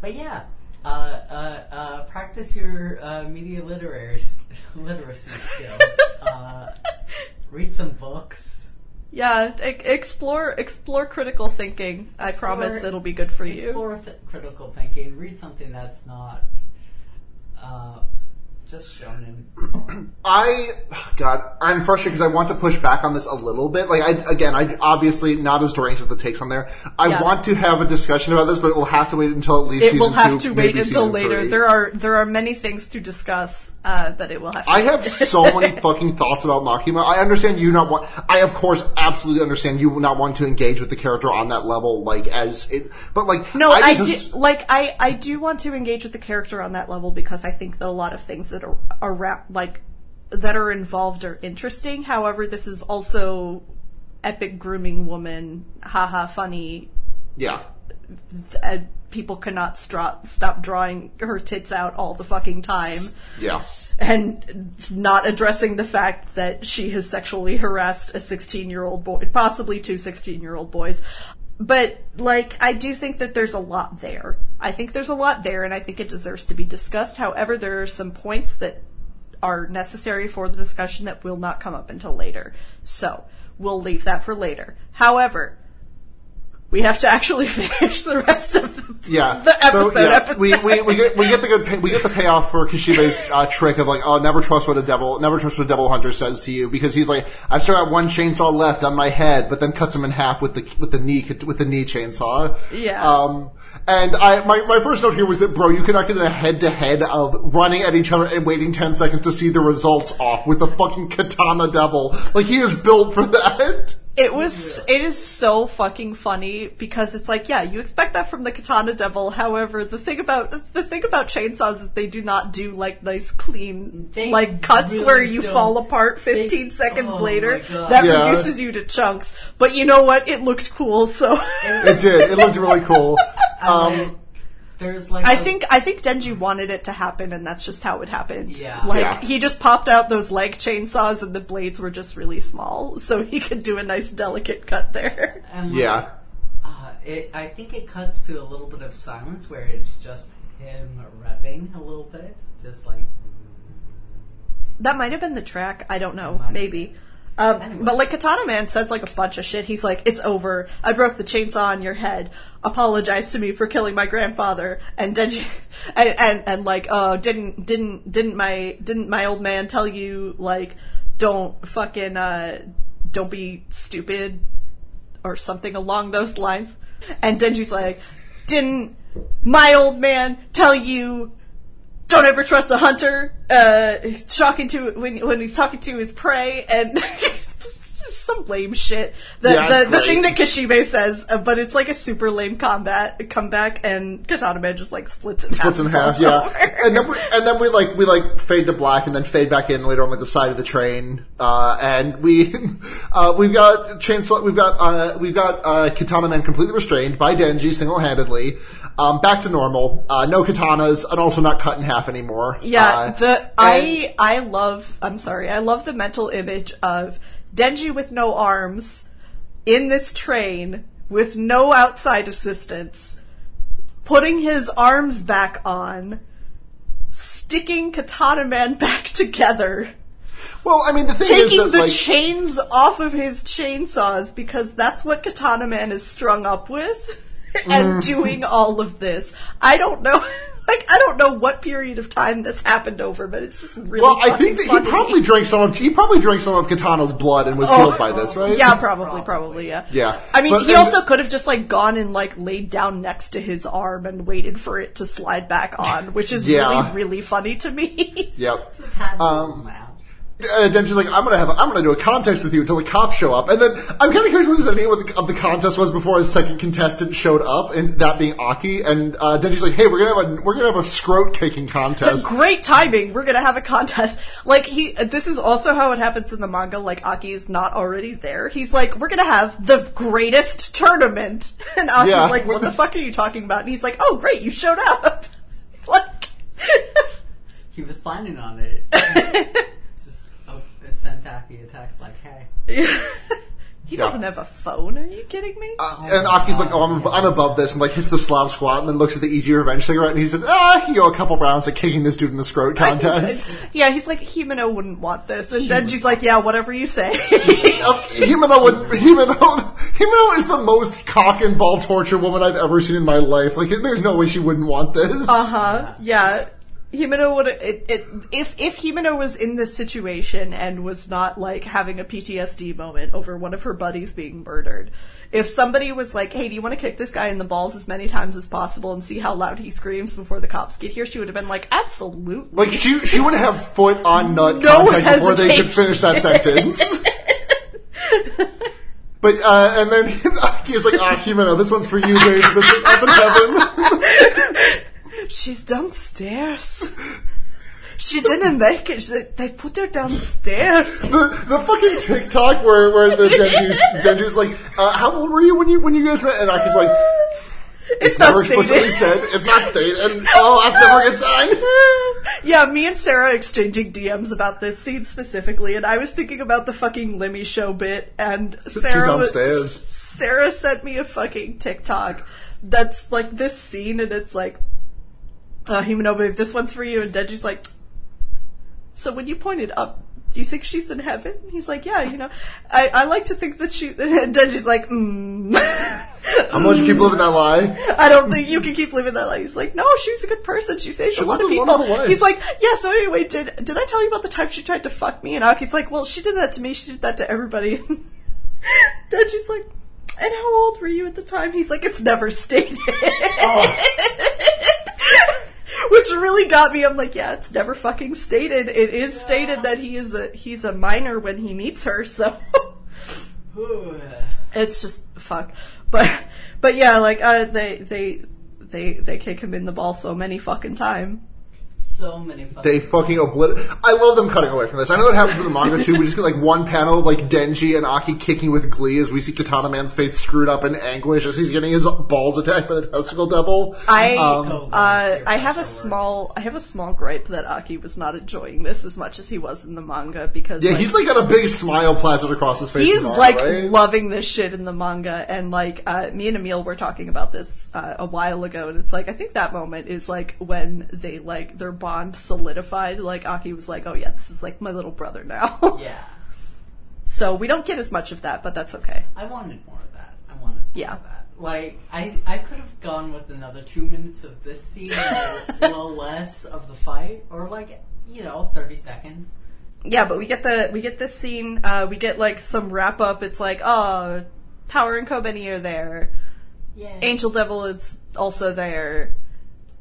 But yeah, uh, uh, uh, practice your uh, media literary literacy skills. uh, read some books. Yeah, e- explore explore critical thinking. I promise it'll be good for you. Explore th- critical thinking. Read something that's not uh, just shonen. I, God, I'm frustrated because I want to push back on this a little bit. Like, I, again, I obviously not as deranged as the takes on there. I Yeah. want to have a discussion about this, but we'll have to wait until at least It season will have two, to wait until later. three. There are there are many things to discuss, uh, but it will have. To I have so many fucking thoughts about Makima. I understand you not want. I of course absolutely understand you not want to engage with the character on that level, like as it. But like, No, I, just- do like I I do want to engage with the character on that level because I think that a lot of things that are around like that are involved are interesting. However, this is also epic grooming woman, haha, funny. Yeah, Uh, people cannot stra- stop drawing her tits out all the fucking time. yeah. and not addressing the fact that she has sexually harassed a 16 year old boy, possibly two 16 year old boys. But, like, I do think that there's a lot there. I think there's a lot there, and I think it deserves to be discussed. However, there are some points that are necessary for the discussion that will not come up until later. So, we'll leave that for later. However, we have to actually finish the rest of the, Yeah. the episode. so, yeah, episode. We, we, we get we get the good pay, we get the payoff for Kishibe's uh, trick of like oh never trust what a devil never trust what a devil hunter says to you because he's like I've still got one chainsaw left on my head but then cuts him in half with the with the knee with the knee chainsaw. Yeah. Um. And I my, my first note here was that bro you cannot get in a head to head of running at each other and waiting ten seconds to see the results off with the fucking katana devil like he is built for that. It was. It is so fucking funny because it's like, yeah, you expect that from the Katana Devil. However, the thing about the thing about chainsaws is they do not do like nice, clean, They like cuts really where you don't. fall apart They- 15 seconds oh later. That Yeah. reduces you to chunks. But you know what? It looked cool. So It did. It looked really cool. Um, there's like I a- think I think Denji wanted it to happen, and that's just how it happened. Yeah. like Yeah. he just popped out those leg chainsaws, and the blades were just really small, so he could do a nice delicate cut there. and like, yeah. Uh, it, I think it cuts to a little bit of silence where it's just him revving a little bit, just like That might have been the track. I don't know. Might have Maybe. Um. But like Katana Man says like a bunch of shit. He's like, "It's over. I broke the chainsaw on your head. Apologize to me for killing my grandfather." And Denji, and, and and like, "Oh, didn't didn't didn't my didn't my old man tell you like don't fucking uh don't be stupid or something along those lines?" And Denji's like, "Didn't my old man tell you don't ever trust a hunter. Uh, talking to when when he's talking to his prey, and some lame shit. The Yeah, the, the thing that Kishibe says, uh, but it's like a super lame combat comeback, and Katana Man just like splits in half. splits in and half, yeah. over. And then we, and then we like we like fade to black and then fade back in later on like the side of the train. Uh, and we uh, we've got chainsaw we've got uh, we've got uh, Katana Man completely restrained by Denji single handedly. Um, back to normal. Uh, no katanas and also not cut in half anymore. Yeah, Uh, the I I love. I'm sorry, I love the mental image of Denji with no arms in this train with no outside assistance, putting his arms back on, sticking Katana Man back together, well, I mean the thing taking is that the like, chains off of his chainsaws because that's what Katana Man is strung up with. And Mm. doing all of this, I don't know. Like I don't know what period of time this happened over, but it's just really. well, I think that he probably drank some of he probably drank some of Katana's blood and was healed by this, right? Oh, Yeah, probably, probably, yeah. Yeah. I mean, But- he and- also could have just like gone and like laid down next to his arm and waited for it to slide back on, which is Yeah. really, really funny to me. Yep. just had Um, out. Uh, Denji's like, I'm gonna have, a, I'm gonna do a contest with you until the cops show up, and then I'm kind of curious what his idea what the, of the contest was before his second contestant showed up, and that being Aki, and uh, Denji's like, hey, we're gonna have a, we're gonna have a scrote kicking contest. Great timing. We're gonna have a contest. Like he, this is also how it happens in the manga. Like Aki is not already there. He's like, we're gonna have the greatest tournament, and Aki's Yeah. like, what the fuck are you talking about? And he's like, oh great, you showed up. like, He was planning on it. Just oh, sent Aki a like, "Hey, he Yeah. doesn't have a phone. Are you kidding me? Uh, and Aki's like, oh, I'm, I'm above this, and like hits the Slav squat, and then looks at the Easy Revenge cigarette, and he says, ah, I can go a couple rounds at kicking this dude in the scrote contest. yeah, he's like, Himeno wouldn't want this. And Denji's like, yeah, whatever you say. Uh, Himeno would, Himeno, Himeno is the most cock and ball torture woman I've ever seen in my life. Like, there's no way she wouldn't want this. Uh huh. Yeah. Himeno would it, it if if Himeno was in this situation and was not like having a PTSD moment over one of her buddies being murdered. If somebody was like, "Hey, do you want to kick this guy in the balls as many times as possible and see how loud he screams before the cops get here?" She would have been like, "Absolutely." Like she she would have foot on nut No contact before they could finish that sentence. But uh, and then he's like, ah, Himeno, this one's for you, babe. This is up in heaven. She's downstairs. She didn't make it. She, they put her downstairs. the, the fucking TikTok where where the Denji's, Denji's like, uh, how old were you when you when you guys met? And I was like, It's, never not explicitly stated. said. It's not stated. And oh, that's never a good sign. yeah, me and Sarah exchanging DMs about this scene specifically, and I was thinking about the fucking Lemmy show bit, and Sarah was. Sarah sent me a fucking TikTok that's like this scene, and it's like, uh, Himeno, babe, this one's for you, and Denji's like, so when you pointed up, do you think she's in heaven? He's like, yeah, you know, I, I like to think that she, and Denji's like, mm. I'm you keep living that lie. I don't think you can keep living that lie. He's like, no, she was a good person. She saved a lot of people. He's like, yeah. So anyway, did did I tell you about the time she tried to fuck me? And Aki's like, well, she did that to me. She did that to everybody. she's like, and how old were you at the time? He's like, it's never stated. Which really got me. I'm like, yeah, it's never fucking stated. It is stated that he is a he's a minor when he meets her. So It's just fuck. But but yeah, like uh, they they they they kick him in the ball so many fucking time. So many fucking They fucking obliterate. I love them cutting away from this. I know it happens in the manga too. We just get like one panel, like Denji and Aki kicking with glee as we see Katana Man's face screwed up in anguish as he's getting his balls attacked by the testicle devil. I Um, So uh, I have a small I have a small gripe that Aki was not enjoying this as much as he was in the manga because yeah, like, he's like got a big smile plastered across his face. he's in manga, like right? loving this shit in the manga and like uh, me and Emil were talking about this uh, a while ago and it's like I think that moment is like when they like their bond solidified like Aki was like oh yeah this is like my little brother now Yeah. so we don't get as much of that but that's okay I wanted more of that. I wanted more Yeah. of that. Like I, I could have gone with another two minutes of this scene, and a little less of the fight, or like you know, thirty seconds. yeah but we get the we get this scene uh, we get like some wrap up it's like oh Power and Kobeni are there Yeah. Angel Devil is also there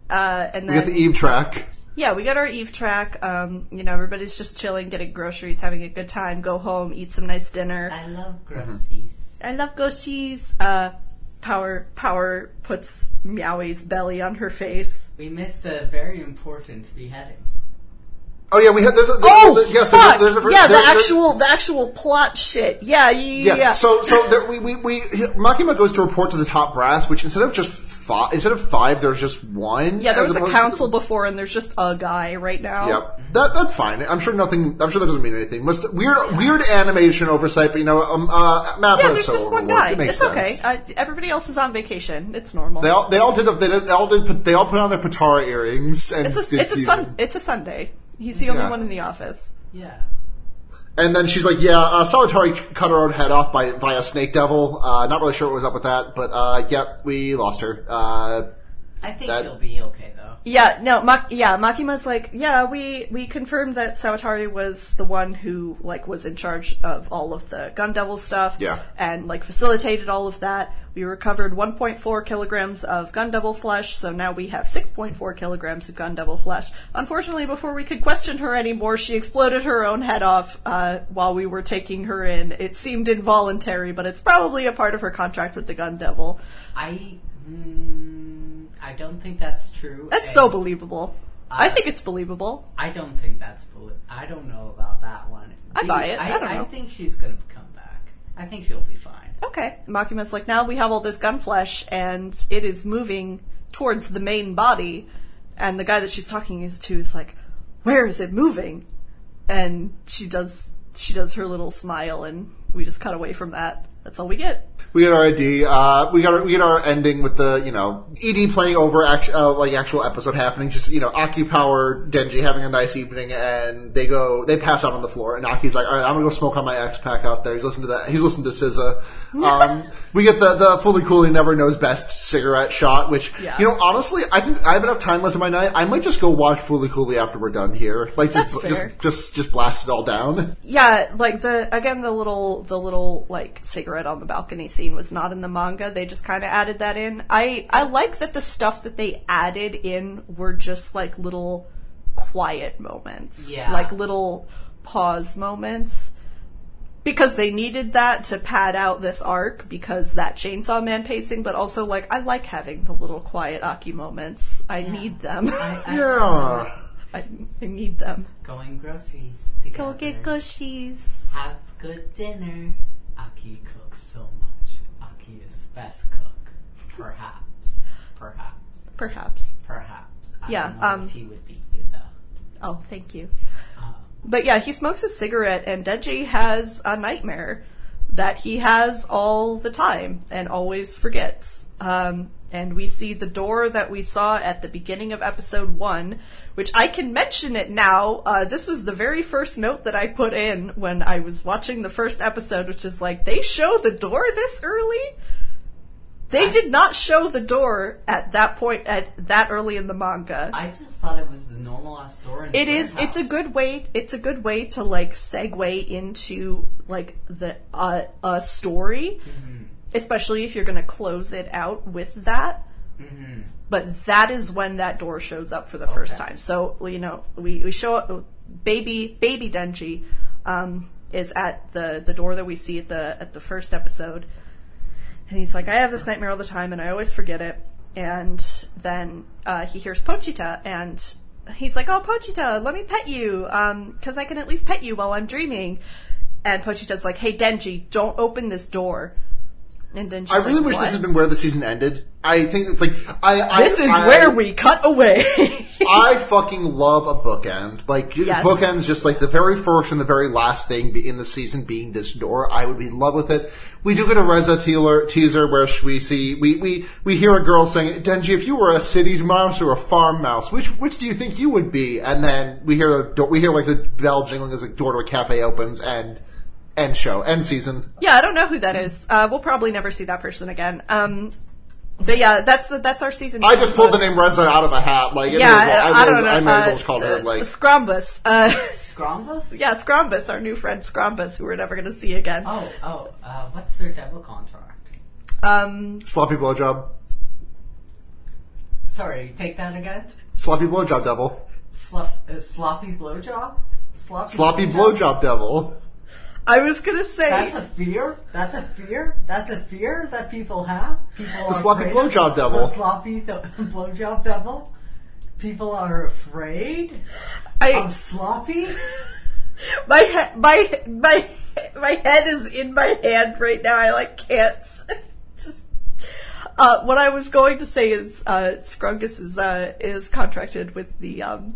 uh, and we then get the Eve track. Yeah, we got our Eve track. Um, you know, everybody's just chilling, getting groceries, having a good time. Go home, eat some nice dinner. I love Mm-hmm. I love goshis. Uh, Power Power puts Meowy's belly on her face. We missed a very important beheading. Oh yeah, we had there's a there's, Oh, there's, yes, fuck! there's a, there's a, yeah, the there- there- actual the actual plot shit. Yeah, yeah, yeah. Yeah. So so there, we we we Makima goes to report to the top brass, which instead of just five, instead of five, there's just one. yeah, there was a opposed to- council before, and there's just a guy right now. Yep, that that's fine. I'm sure nothing. I'm sure that doesn't mean anything. Must weird weird animation oversight, but you know, um, uh, Mappa Yeah, there's so just one guy. It makes It's sense. okay. Uh, everybody else is on vacation. It's normal. They all they all did they did they all did put- they all put on their Patara earrings and it's a it's a sun it's a Sunday. He's the only Yeah. one in the office. Yeah. And then she's like, "Yeah, uh, cut her own head off by via Snake Devil. Uh, not really sure what was up with that, but uh, yep, we lost her. Uh, I think That- she'll be okay though. Yeah, no, Ma- yeah, Makima's like, yeah, we we confirmed that Sawatari was the one who like was in charge of all of the Gun Devil stuff, Yeah. and like facilitated all of that. We recovered 1.4 kilograms of Gun Devil flesh, so now we have 6.4 kilograms of Gun Devil flesh. Unfortunately, before we could question her anymore, she exploded her own head off uh, while we were taking her in. It seemed involuntary, but it's probably a part of her contract with the Gun Devil. I mm, I don't think that's true. That's and so believable. I Uh, think it's believable. I don't think that's bullet. I don't know about that one. I buy it. I don't know. I think she's gonna come back. I think she'll be fine. Okay. Makima's like, now we have all this gun flesh and it is moving towards the main body. And the guy that she's talking to is like, where is it moving? And she does, she does her little smile and we just cut away from that. That's all we get. we get our ID. Uh, we got our, we get our ending with the you know Ed playing over act, uh, like actual episode happening. Just you know Aki Power Denji having a nice evening, and they go they pass out on the floor, and Aki's like, all right, I'm gonna go smoke on my X pack out there. He's listening to that. He's listening to SZA. Um, we get the the Fooly Cooly never knows best cigarette shot, which Yeah. you know honestly, I think I have enough time left in my night. I might just go watch Fooly Cooly after we're done here. Like just just just just blast it all down. Yeah, like the, again, the little, the little, like, cigarette on the balcony scene was not in the manga. They just kind of added that in. I, I like that the stuff that they added in were just like little quiet moments. Yeah. Like little pause moments. Because they needed that to pad out this arc because that Chainsaw Man pacing, but also like, I like having the little quiet Aki moments. I need them. I, I Yeah. I, I need them. Going groceries together. Go get gushies. Have good dinner. Aki cooks so much. Aki is best cook. Perhaps. Perhaps. Perhaps. Perhaps. I Yeah, um, if he would beat you though. Oh, thank you. Uh, But yeah, he smokes a cigarette, and Denji has a nightmare that he has all the time and always forgets. Um, and we see the door that we saw at the beginning of episode one, which I can mention it now. Uh, this was the very first note that I put in when I was watching the first episode, which is like, they show the door this early? They did not show the door at that point, at that early in the manga. I just thought it was the normal ass door. In the It is. It's a good way. It's a good way to like segue into like the uh, a story, Mm-hmm. Especially if you're going to close it out with that. Mm-hmm. But that is when that door shows up for the first time. So you know, we we show up, baby baby Denji. Um, is at the the door that we see at the at the first episode, and he's like, "I have this nightmare all the time, and I always forget it." And then uh, he hears Pochita, and he's like, "Oh, Pochita, let me pet you, because I can at least pet you while I'm dreaming." And Pochita's like, "Hey, Denji, don't open this door." And Denji's I really like, wish "What?" this had been where the season ended. I think it's like I. I This is I- where we cut away. I fucking love a bookend. Like Yes. bookends, just like the very first and the very last thing in the season being this door. I would be in love with it. We do get a Reze teaser, teaser where we see we, we we hear a girl saying, "Denji, if you were a city mouse or a farm mouse, which which do you think you would be?" And then we hear the door, we hear like the bell jingling as the door to a cafe opens and end show end season. Yeah, I don't know who that is. Uh, we'll probably never see that person again. Um, but yeah, that's that's our season. I just pulled the name Reze out of a hat. Like Yeah, is- I, I, don't know. I may as uh, well just call her like Scrombus. Uh, Scrombus? yeah, Scrombus, our new friend Scrombus, who we're never going to see again. Oh, oh, uh, what's their devil contract? Um, sloppy blowjob, Sorry, take that again. sloppy blowjob devil, Fluff, uh, sloppy blowjob? Sloppy, sloppy blowjob devil. I was going to say. That's a fear. That's a fear. That's a fear that people have. People are sloppy afraid of blowjob devil. The sloppy th- blowjob devil. People are afraid I, of sloppy. my he- my my my head is in my hand right now. I like can't. Just uh, what I was going to say is uh, Scrungus is uh, is contracted with the um,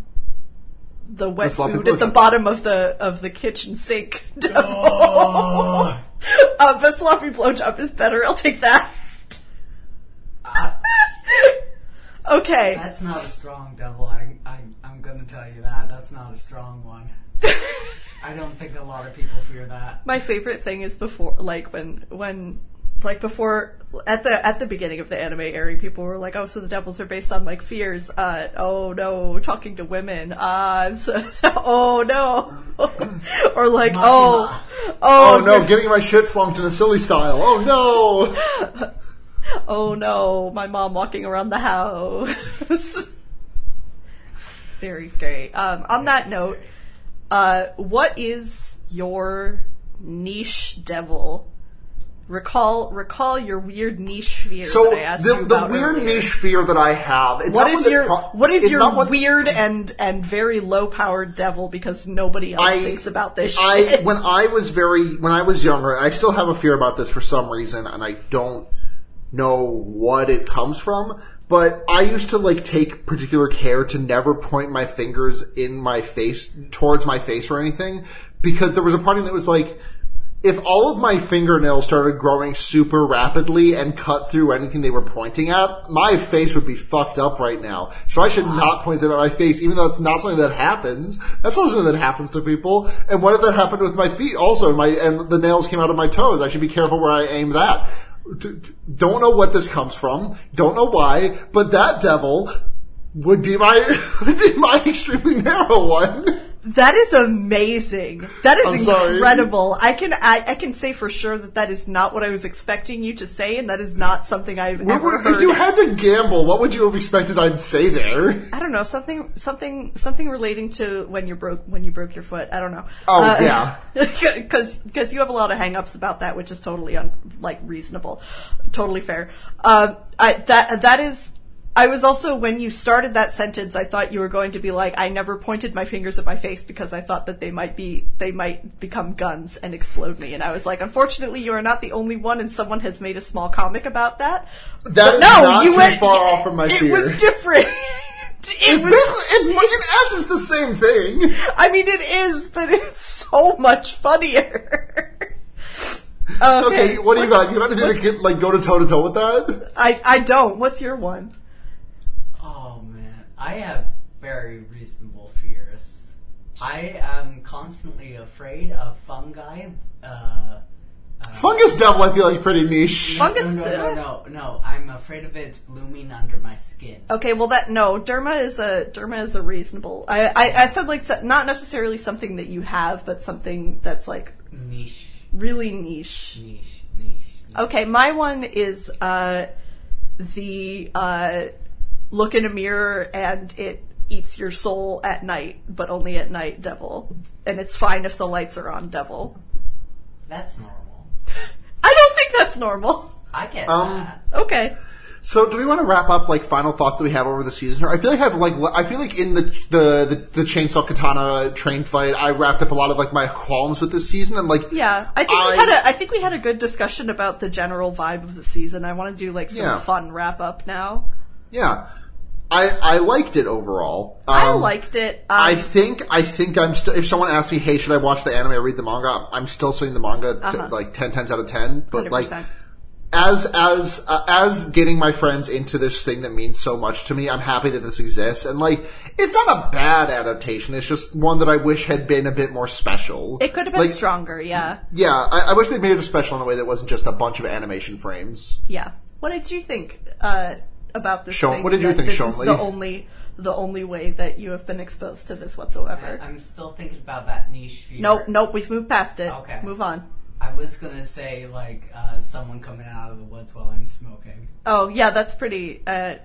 the wet sloppy food at the bottom of the of the kitchen sink. devil. Oh. uh, but sloppy blowjob is better. I'll take that. Uh, okay. that's not a strong devil. I, I, I'm gonna tell you that. That's not a strong one. I don't think a lot of people fear that. My favorite thing is before, like when when like before at the at the beginning of the anime airing, people were like, "Oh, so the devils are based on like fears." Uh, oh no, talking to women. Uh, so, oh no, or like, oh, oh, Oh no, gr- getting my shit slumped in a silly style. Oh no. oh no, my mom walking around the house. Very scary. Um, on that note, uh, what is your niche devil? Recall, recall your weird niche fear So that I asked the, you the about weird earlier. niche fear that I have. It's What is your pro- what is your weird and and very low powered devil because nobody else I- thinks about this I shit? when I was very when I was younger, I still have a fear about this for some reason, and I don't know what it comes from. But I used to like take particular care to never point my fingers in my face towards my face or anything because there was a part of me that was like, if all of my fingernails started growing super rapidly and cut through anything they were pointing at, my face would be fucked up right now. So I should not point them at my face, even though it's not something that happens. That's not something that happens to people. And what if that happened with my feet also, and my and the nails came out of my toes? I should be careful where I aim that. Don't know what this comes from. Don't know why, but that devil would be my would be my extremely narrow one. That is amazing. That is I'm is sorry. incredible. I can I, I can say for sure that that is not what I was expecting you to say, and that is not something I've What ever heard. If you had to gamble, what would you have expected I'd say there? I don't know something something something relating to when you broke when you broke your foot. I don't know. Oh, yeah. because because you have a lot of hangups about that, which is totally un, like reasonable, totally fair. Um, I that that is. I was also when you started that sentence, I thought you were going to be like, I never pointed my fingers at my face because I thought that they might be they might become guns and explode me, and I was like, unfortunately, you are not the only one, and someone has made a small comic about that. That But is no, not you too went far off from my it fear. was different. It It's was basically, it's in essence the same thing. I mean, it is, but it's so much funnier. okay, Okay, what do you got? You got anything that can like go to toe to toe with that? I I don't. What's your one? Man, I have very reasonable fears. I am constantly afraid of fungi. Uh, Fungus devil, I feel like pretty niche. Fungus- No, no, no, no, no. I'm afraid of it blooming under my skin. Okay, well that no, derma is a derma is a reasonable. I I, I said like not necessarily something that you have, but something that's like Niche, really niche. niche, niche. niche. Okay, my one is uh the uh look in a mirror and it eats your soul at night, but only at night, devil. And it's fine if the lights are on, devil. That's normal. I don't think that's normal. I get Um, that. Okay. So, do we want to wrap up like final thoughts that we have over the season? Or I feel like I have like I feel like in the the the, the chainsaw katana train fight, I wrapped up a lot of like my qualms with this season, and like Yeah, I think I- we had a I think we had a good discussion about the general vibe of the season. I want to do like some Yeah. fun wrap up now. yeah, I I liked it overall. I Um, liked it. Um, I think I think I'm still. If someone asks me, "Hey, should I watch the anime or read the manga?" I'm still saying the manga Uh-huh. like ten times out of ten. But like 100%. as as uh, as getting my friends into this thing that means so much to me, I'm happy that this exists. And like, it's not a bad adaptation. It's just one that I wish had been a bit more special. it could have been like, stronger. Yeah, Yeah, I, I wish they made it special in a way that wasn't just a bunch of animation frames. yeah. What did you think uh, about this? Sean- thing what did you that think, This Sean is the only the only way that you have been exposed to this whatsoever. I'm still thinking about that niche fear. Nope, nope. We've moved past it. Okay. Move on. I was gonna say like uh, someone coming out of the woods while I'm smoking. Oh yeah, that's pretty. Uh,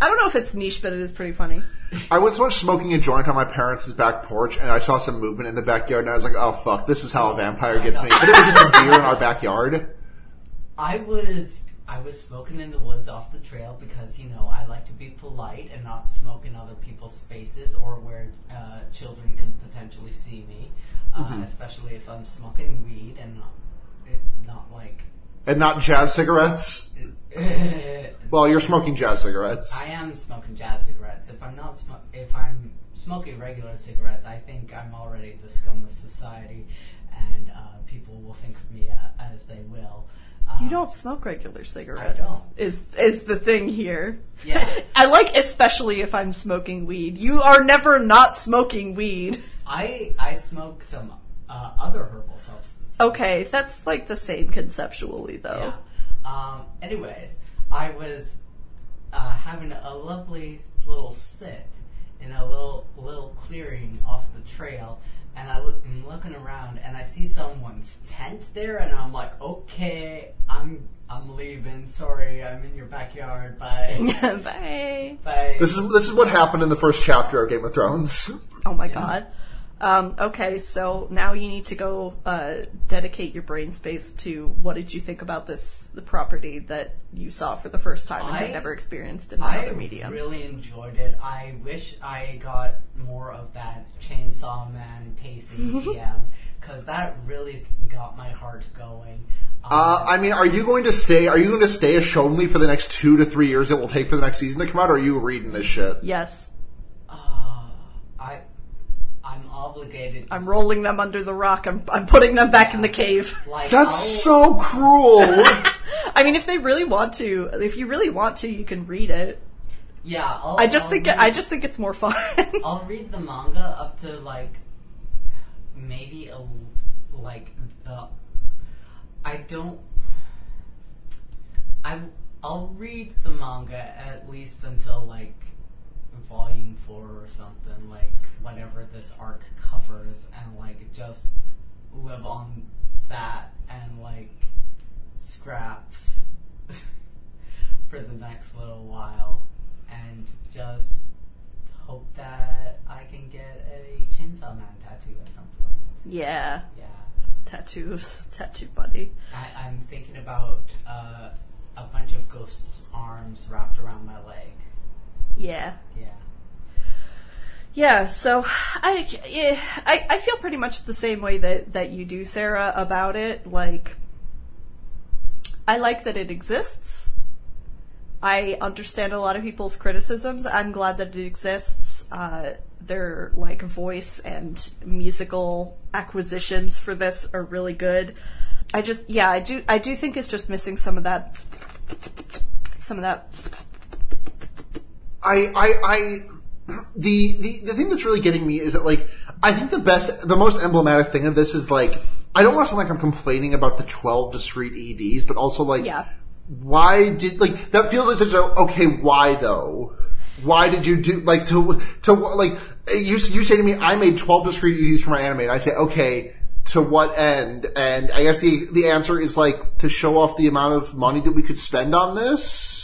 I don't know if it's niche, but it is pretty funny. I was once smoking a joint on my parents' back porch, and I saw some movement in the backyard, and I was like, "Oh fuck, this is how a vampire gets me." But it was just a deer in our backyard. I was I was smoking in the woods off the trail because you know I like to be polite and not smoke in other people's spaces or where uh, children could potentially see me, uh, Mm-hmm. especially if I'm smoking weed and not it, not like. And not jazz cigarettes. Well, you're smoking jazz cigarettes. I am smoking jazz cigarettes. If I'm not sm- if I'm smoking regular cigarettes, I think I'm already the scum of society, and uh, people will think of me uh, as they will. You don't smoke regular cigarettes. I don't. Is is the thing here? Yeah. I like especially if I'm smoking weed. You are never not smoking weed. I I smoke some uh, other herbal substances. Okay, that's like the same conceptually though. Yeah. Um, anyways, I was uh, having a lovely little sit in a little little clearing off the trail, and I look, I'm looking around and I see someone's tent there, and I'm like, okay, I'm I'm leaving. Sorry, I'm in your backyard. Bye. Bye. Bye. This is this is what happened in the first chapter of Game of Thrones. Oh my god. Um, okay, so now you need to go uh, dedicate your brain space to what did you think about this the property that you saw for the first time and I- had never experienced in I another medium. I really enjoyed it. I wish I got more of that Chainsaw Man pacing PM because that really got my heart going. Um, Uh, I mean, are you going to stay? Are you going to stay a Shonley for the next two to three years? It will take for the next season to come out. Or are you reading this shit? yes, I I'm obligated. To I'm rolling them under the rock. I'm I'm putting them back in the cave. Like That's I'll- so cruel. I mean, if they really want to, if you really want to, you can read it. yeah. I'll, I just I'll think read, I just think it's more fun. I'll read the manga up to like maybe a like the I don't I I'll read the manga at least until like volume 4 or something like whatever this arc covers and like just live on that and like scraps for the next little while and just hope that I can get a Chainsaw Man tattoo at some point. yeah, Yeah. tattoos, tattoo buddy. I, I'm thinking about uh, a bunch of ghosts' arms wrapped around my leg. Yeah. Yeah. Yeah, so I, I I feel pretty much the same way that that you do, Sarah, about it. Like, I like that it exists. I understand a lot of people's criticisms. I'm glad that it exists. Uh, their like voice and musical acquisitions for this are really good. I just, yeah, I do, I do think it's just missing some of that, some of that. I, I, I, the, the, the thing that's really getting me is that like, I think the best, the most emblematic thing of this is like, I don't want to sound like I'm complaining about the 12 discrete EDs, but also like, Yeah. why did, like, that feels though, okay, why though? Why did you do, like, to, to, like, you, you say to me, I made 12 discrete EDs for my anime, and I say, okay, to what end? And I guess the, the answer is like, to show off the amount of money that we could spend on this?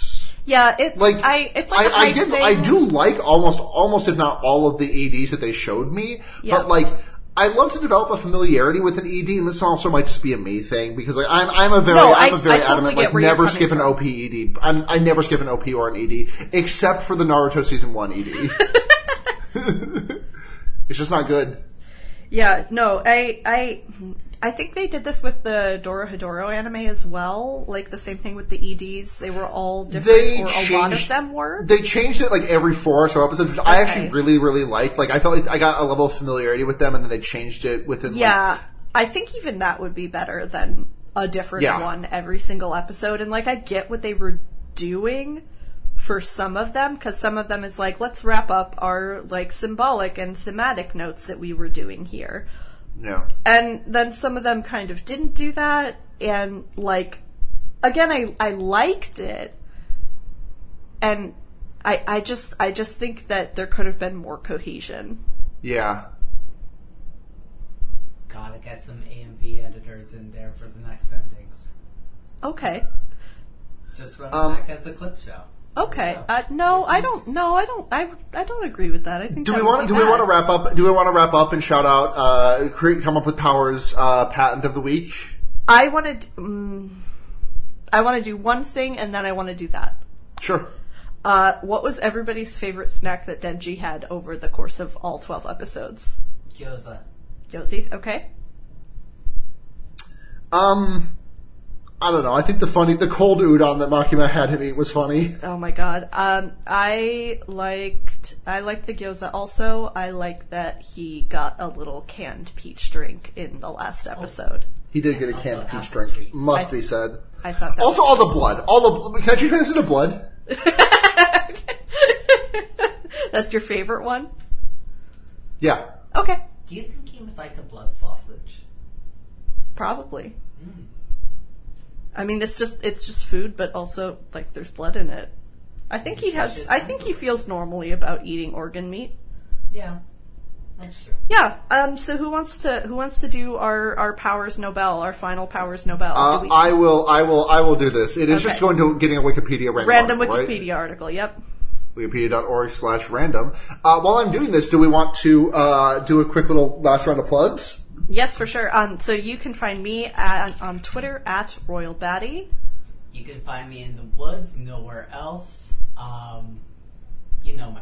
Yeah, it's like I, it's like I, I did thing. I do like almost almost if not all of the EDs that they showed me, Yeah. but like I love to develop a familiarity with an ED, and this also might just be a me thing because like I'm I'm a very No, I'm I- a very totally adamant like never skip an. OP ED. I'm, I never skip an OP or an ED except for the Naruto season one ED. it's just not good. Yeah, no, I, I, I think they did this with the Dorohedoro anime as well. Like the same thing with the EDs. They were all different, They or changed, a lot of them were. They changed it like every four or so episodes, which I actually really really liked. Like I felt like I got a level of familiarity with them, and then they changed it within. like, yeah, I think even that would be better than a different Yeah. one every single episode. And like, I get what they were doing for some of them because some of them is like, let's wrap up our like symbolic and thematic notes that we were doing here. Yeah. and then some of them kind of didn't do that and like again i i liked it and i i just i just think that there could have been more cohesion Yeah. Gotta get some AMV editors in there for the next endings. okay Just run Um, back as a clip show. Okay Yeah. uh, no i don't no i don't i i don't agree with that i think Do we want be do we want to wrap up? Do we want to wrap up and shout out? Uh, create, come up with Powers uh, patent of the week. i want to um, i want to do one thing and then i want to do that Sure. uh, what was everybody's favorite snack that Denji had over the course of all 12 episodes? Gyoza. Gyozas, okay. Um, I don't know. I think the funny, the cold udon that Makima had him eat was funny. Oh my god. Um, I liked I liked the gyoza. Also, I like that he got a little canned peach drink in the last episode. He did get a canned peach drink. treats. Must I- be said. I thought that. Also, all the blood. All the. Can I change this into blood? That's your favorite one. Yeah. Okay, Do you think he would like a blood sausage? probably. Mm. I mean, it's just it's just food, but also like there's blood in it. I think he has. I think he feels normally about eating organ meat. Yeah, that's true. Yeah. Um. So who wants to who wants to do our our powers Nobel, our final powers Nobel? Uh, we- I will. I will. I will do this. It is just going to getting a Wikipedia random, random article, right? Wikipedia article. Yep. Wikipedia.org slash random. Uh, while I'm doing this, do we want to uh, do a quick little last round of plugs? Yes, for sure. Um, so you can find me at, on Twitter at Royal Batty. You can find me in the woods, nowhere else. Um, you know my,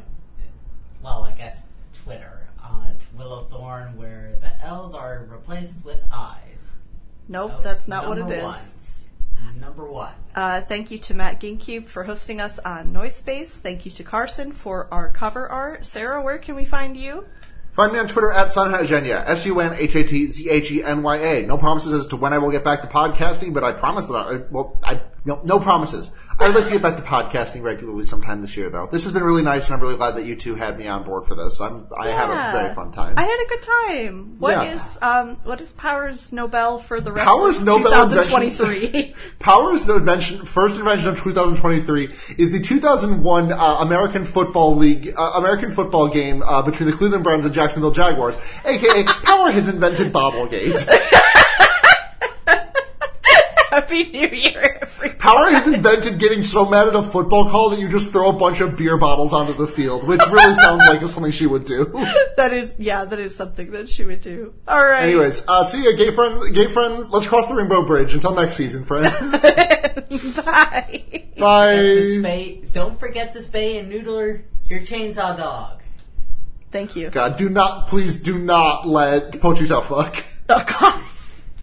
well, I guess Twitter on Willowthorn, where the L's are replaced with I's. Nope, So, that's not what it is. number ones. Number one. Uh, thank you to Matt Gincube for hosting us on Noisepace. Thank you to Carson for our cover art. Sarah, where can we find you? Find me on Twitter at Sunhatzhenya, S-U-N-H-A-T-Z-H-E-N-Y-A. No promises as to when I will get back to podcasting, but I promise that I, well, I, no, no promises. I'd like to get back to podcasting regularly sometime this year, though. This has been really nice, and I'm really glad that you two had me on board for this. I'm, I had a very fun time. I had a good time. What Yeah. is um what is Powers Nobel for the rest Powers of Nobel 2023? Powers invention, first invention of 2023 is the 2001 uh, American Football League, uh, American football game uh, between the Cleveland Browns and Jacksonville Jaguars, aka Power has invented Bottlegate. Happy New Year, everybody. Power has invented getting so mad at a football call that you just throw a bunch of beer bottles onto the field, which really sounds like something she would do. That is yeah, that is something that she would do. All right. Anyways, uh, see ya, gay friends. Gay friends. Let's cross the rainbow bridge. Until next season, friends. Bye. To Bye. spay, don't forget to spay and neuter your chainsaw dog. Thank you. God, do not, please do not let Pochita fuck. Oh God.